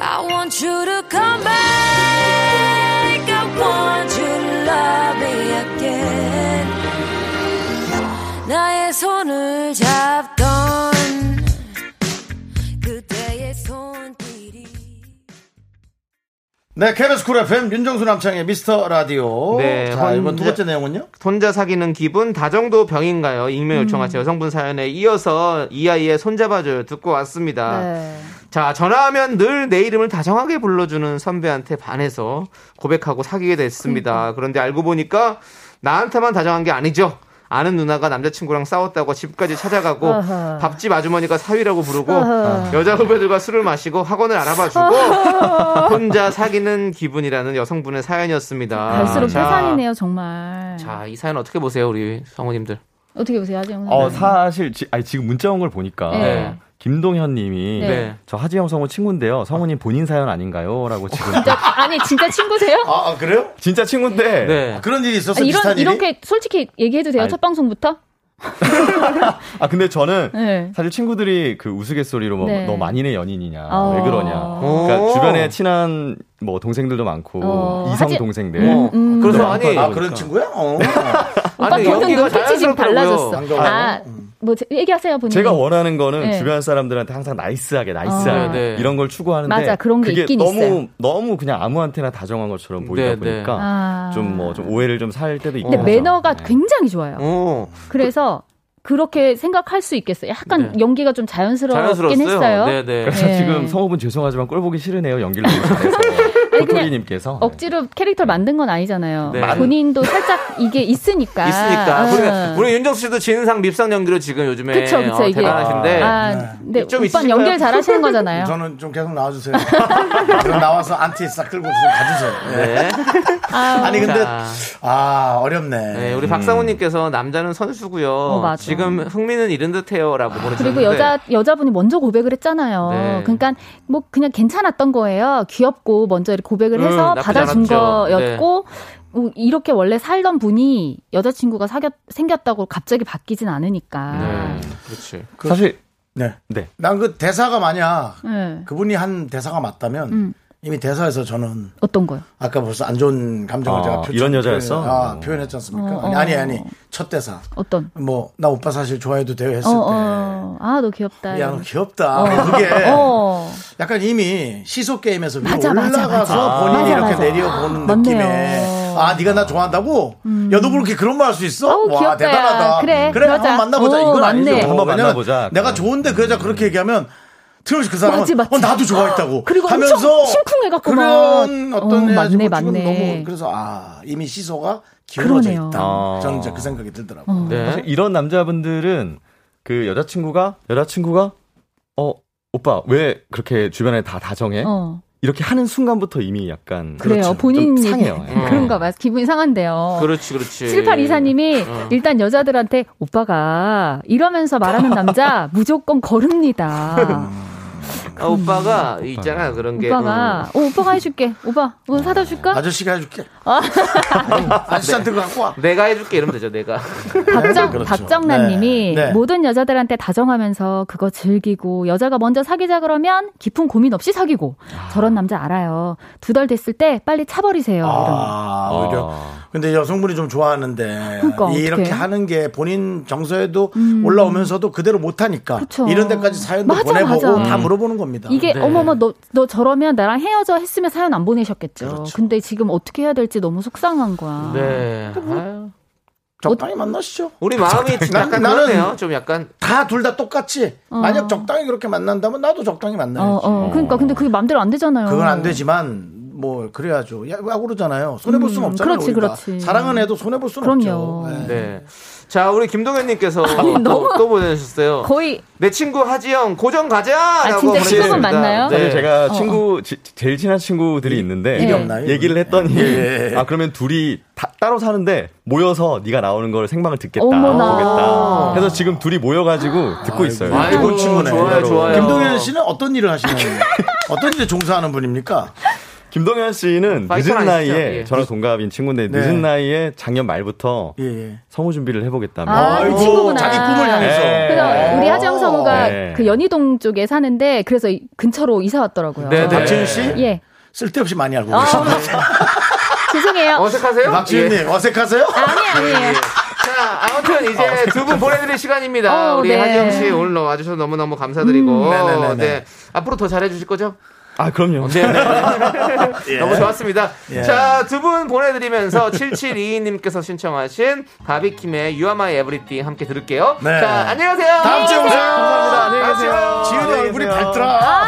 I want you to come back. 네, KBS 쿨 FM 윤정수 남창의 미스터 라디오. 네, 자, 이번 두 번째 내용은요? 손자 사귀는 기분 다정도 병인가요? 익명 요청하신 여성분 사연에 이어서 이 아이의 손잡아줘요 듣고 왔습니다. 네. 자 전화하면 늘 내 이름을 다정하게 불러주는 선배한테 반해서 고백하고 사귀게 됐습니다. 그런데 알고 보니까 나한테만 다정한 게 아니죠. 아는 누나가 남자친구랑 싸웠다고 집까지 찾아가고 아하. 밥집 아주머니가 사위라고 부르고 아하. 여자 후배들과 술을 마시고 학원을 알아봐주고 혼자 사귀는 기분이라는 여성분의 사연이었습니다. 갈수록 자, 세상이네요 정말. 자, 이 사연 어떻게 보세요, 우리 성우님들? 어떻게 보세요 하지영 어? 사실, 지, 아니, 지금 문자 온 걸 보니까. 네. 김동현 님이. 네. 저 하지영 성우 친구인데요. 성우님 본인 사연 아닌가요? 라고 지금. 진짜 아니 진짜 친구세요? 아, 아, 그래요? 진짜 친구인데. 네. 그런 일이 있었어, 아, 이런 일이? 이렇게 솔직히 얘기해도 돼요 아니. 첫 방송부터? 아, 근데 저는 네. 사실 친구들이 그 우스갯소리로 뭐, 네. 너 만인의 연인이냐. 어. 왜 그러냐. 오. 그러니까 주변에 친한 뭐 동생들도 많고, 어, 이성 하지- 동생들. 어, 음. 그래서 네. 아니, 아, 그런 친구야? 어. 오빠 보는 눈빛이 지금. 달라졌어. 아, 뭐 제- 얘기하세요 본인. 제가 원하는 거는 네. 주변 사람들한테 항상 나이스하게, 나이스하게. 어. 네. 이런 걸 추구하는데. 맞아, 그런 게 그게 있긴 너무, 있어요. 너무 그냥 아무한테나 다정한 것처럼 보이다 네, 네. 보니까. 아. 좀뭐 좀 오해를 좀 살 때도 있고. 근데 매너가 네. 굉장히 좋아요. 오, 그래서 그렇게 생각할 수 있겠어요. 약간 네. 연기가 좀 자연스럽긴 자연스러웠어요. 했어요. 네, 네. 그래서 네. 지금 성우분 죄송하지만 꼴 보기 싫으네요. 연기를 잘해서. 도토리님께서. 억지로 캐릭터를 만든 건 아니잖아요. 네. 본인도 살짝 이게 있으니까. 있으니까. 아. 우리, 우리 윤정수 씨도 진상 밉상 연기로 지금 요즘에 그쵸, 그쵸, 어, 이게. 대단하신데. 아, 근데 좀 오빠? 연기를 잘하시는 거잖아요. 저는 좀 계속 나와주세요. 그럼 나와서 안티 싹 끌고 좀 가주세요. 네. 네. 아 니, 근데, 자, 아, 어렵네. 네, 우리 박상우님께서 남자는 선수고요. 어. 지금 흥미는 이른 듯해요라고 보내주셨는데. 그리고 여자 여자분이 먼저 고백을 했잖아요. 네. 그러니까 뭐 그냥 괜찮았던 거예요. 귀엽고 먼저 이렇게 고백을 음, 해서 나쁘지 받아준. 네. 거였고 뭐 이렇게 원래 살던 분이 여자친구가 사귀었, 생겼다고 갑자기 바뀌진 않으니까. 네, 그렇지. 사실 네. 네. 난 그 대사가 만약 네. 그분이 한 대사가 맞다면 음. 이미 대사에서 저는 어떤 거요? 아까 벌써 안 좋은 감정을 아, 제가 표현, 이런 여자였어? 표현, 아, 어. 표현했지 않습니까? 어, 아니, 어. 아니 아니 첫 대사 어떤? 뭐 나 오빠 사실 좋아해도 돼요 했을 어, 때 어. 아, 너 귀엽다. 야, 너 귀엽다. 어. 그게 어. 약간 이미 시소 게임에서 위로 맞아, 올라가서 맞아. 본인이 맞아, 이렇게 맞아. 내려보는 맞네요. 느낌에 아, 네가 나 좋아한다고? 야, 너 그렇게 그런 말 할 수 있어? 어우, 와, 귀엽다, 대단하다. 야. 그래, 그래, 그러자. 한번 만나보자. 오, 이건. 아니죠. 한번 만나보자. 내가 좋은데 그 여자 그렇게 얘기하면 틀림없이 그 사람은 맞지, 맞지. 어, 나도 좋아했다고 그리고 하면서 엄청 심쿵해갖고 막. 그런 어떤 어, 맞네, 맞네. 너무 그래서 아 이미 시소가 기울어져 그러네요. 있다. 아. 저는 이제 그 생각이 들더라고요. 어. 네. 사실 이런 남자분들은 그 여자친구가 여자친구가 어 오빠 왜 그렇게 주변에 다 다정해? 어. 이렇게 하는 순간부터 이미 약간 그래요. 그렇죠. 본인 상해요. 예. 그런가 봐. 기분이 상한데요. 그렇지, 그렇지. 7824님이 어. 일단 여자들한테 오빠가 이러면서 말하는 남자 무조건 거릅니다. 아, 오빠가 있잖아 그런 게. 오빠가 어, 오빠가 해줄게. 오빠 뭐 사다 줄까? 아저씨가 해줄게. 아저씨한테 그거 갖고 와. 음. 내가 해줄게 이러면 되죠. 내가. 박정, 그렇죠. 박정란님이 네. 네. 모든 여자들한테 다정하면서 그거 즐기고 여자가 먼저 사귀자 그러면 깊은 고민 없이 사귀고 저런 남자 알아요. 두 달 됐을 때 빨리 차버리세요. 이런. 아, 오히려. 근데 여성분이 좀 좋아하는데 그러니까, 이렇게 어떡해? 하는 게 본인 정서에도 올라오면서도 그대로 못하니까 그쵸. 이런 데까지 사연도 맞아, 보내보고 맞아. 다 물어보는 겁니다. 이게 네. 어머머 너, 너 저러면 나랑 헤어져 했으면 사연 안 보내셨겠죠. 그렇죠. 근데 지금 어떻게 해야 될지 너무 속상한 거야. 네. 아유. 적당히 만나시죠. 우리 마음이 약간 나는- 그러네요. 좀 약간. 다 둘 다 똑같이 어. 만약 적당히 그렇게 만난다면 나도 적당히 만나야지. 어, 어. 그러니까 근데 그게 맘대로 안 되잖아요. 그건 안 되지만 뭐 그래야죠. 야, 야 그러잖아요. 손해 볼 수는 음, 없잖아요. 그렇지, 우리가. 그렇지. 사랑은 해도 손해 볼 수는 그럼요. 없죠. 예. 네. 자, 우리 김동현님께서 또, 또 보내주셨어요. 거의 내 친구 하지영 고정 가자. 아, 라고 진짜 보내주셨습니다. 친구분 맞나요? 네. 제가 어, 친구 지- 제일 친한 친구들이 있는데 일이 없나요? 얘기를 했더니 예. 아 그러면 둘이 다- 따로 사는데 모여서 네가 나오는 걸 생방을 듣겠다 어머나. 보겠다. 그래서 지금 둘이 모여가지고 듣고 있어요. 아이고, 좋은 친구네. 좋아요, 좋아요. 김동현 씨는 어떤 일을 하시는 어떤 일에 종사하는 분입니까? 김동현 씨는 늦은? 나이에 예. 저랑 동갑인 친구인데 네. 늦은 나이에 작년 말부터 예, 예. 성우 준비를 해보겠다며. 아, 그 친구구나. 자기 꿈을 향해서. 네. 그래서 우리 하정 성우가 네. 그 연희동 쪽에 사는데 그래서 이 근처로 이사 왔더라고요. 네, 네. 박지윤 씨 예. 쓸데없이 많이 알고 아, 계십니다. 죄송해요. 어색하세요? 박지윤님 예. 어색하세요? 아니 아니에요. 자, 아무튼 이제 두분 보내드릴 시간입니다. 어, 우리 네. 하지영 씨 오늘 와주셔서 너무너무 감사드리고. 음. 네. 앞으로 더 잘해주실 거죠? 아 그럼요. 네. 네. 너무 좋았습니다. 예. 자, 두 분 보내드리면서 7722님께서 신청하신 바비킴의 You Are My Everything 함께 들을게요. 네. 자, 안녕하세요. 다음 주에 오세요. 감사합니다. 안녕히 계세요. 지은이 얼굴이 밝더라.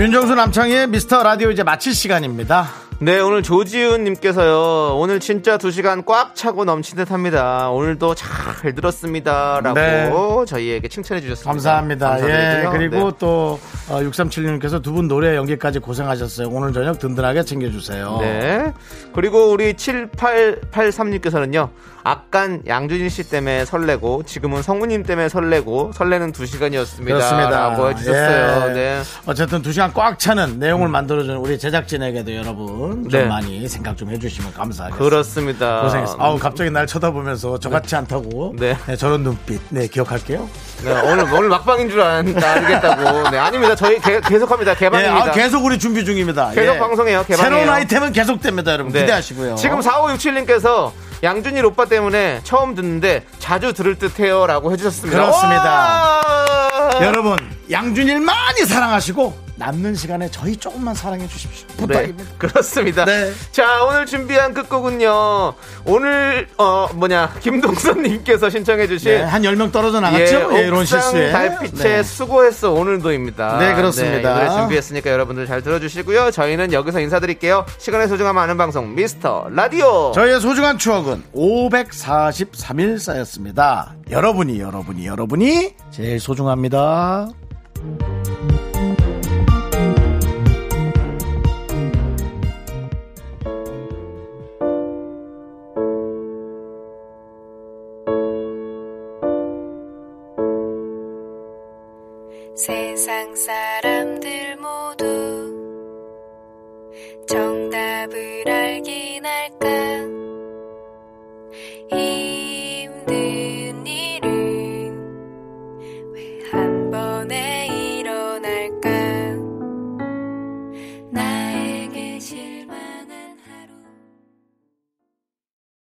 윤정수 남창의 미스터 라디오 이제 마칠 시간입니다. 네, 오늘 조지훈님께서요, 오늘 진짜 두 시간 꽉 차고 넘친 듯 합니다. 오늘도 잘 들었습니다. 라고 네. 저희에게 칭찬해 주셨습니다. 감사합니다. 예, 감사드리고요. 그리고 네. 또 6376님께서 두 분 노래 연기까지 고생하셨어요. 오늘 저녁 든든하게 챙겨주세요. 네. 그리고 우리 7883님께서는요, 아깐 양준일 씨 때문에 설레고, 지금은 성우님 때문에 설레고, 설레는 두 시간이었습니다. 그렇습니다. 라고 해주셨어요. 예. 네. 어쨌든 두 시간 꽉 차는 내용을 만들어주는 우리 제작진에게도 여러분 좀 네. 많이 생각 좀 해주시면 감사하겠습니다. 그렇습니다. 고생했어. 아우 갑자기 날 쳐다보면서 저같지 않다고. 네. 네, 저런 눈빛. 네 기억할게요. 네, 오늘 오늘 막방인 줄 알, 알겠다고. 네, 아닙니다. 저희 개- 계속합니다. 네, 개방입니다. 아, 계속 우리 준비 중입니다. 계속 예. 방송해요. 개방해요. 새로운 아이템은 계속됩니다, 여러분. 네. 기대하시고요. 지금 4567님께서 양준일 오빠 때문에 처음 듣는데 자주 들을 듯해요 라고 해주셨습니다. 그렇습니다. 와! 여러분 양준일 많이 사랑하시고 남는 시간에 저희 조금만 사랑해 주십시오. 네, 부탁입니다. 그렇습니다. 네. 자, 오늘 준비한 끝곡은요. 오늘, 어, 뭐냐, 김동선 님께서 신청해 주신. 네, 한 10명 떨어져 나갔죠? 예, 이런 옥상 실수에. 달빛에 네. 수고했어 오늘도입니다. 네, 그렇습니다. 이 노래 준비했으니까 여러분들 잘 들어 주시고요. 저희는 여기서 인사드릴게요. 시간의 소중함 아는 방송 미스터 라디오. 저희의 소중한 추억은 543일 쌓였습니다. 여러분이, 여러분이, 여러분이 제일 소중합니다.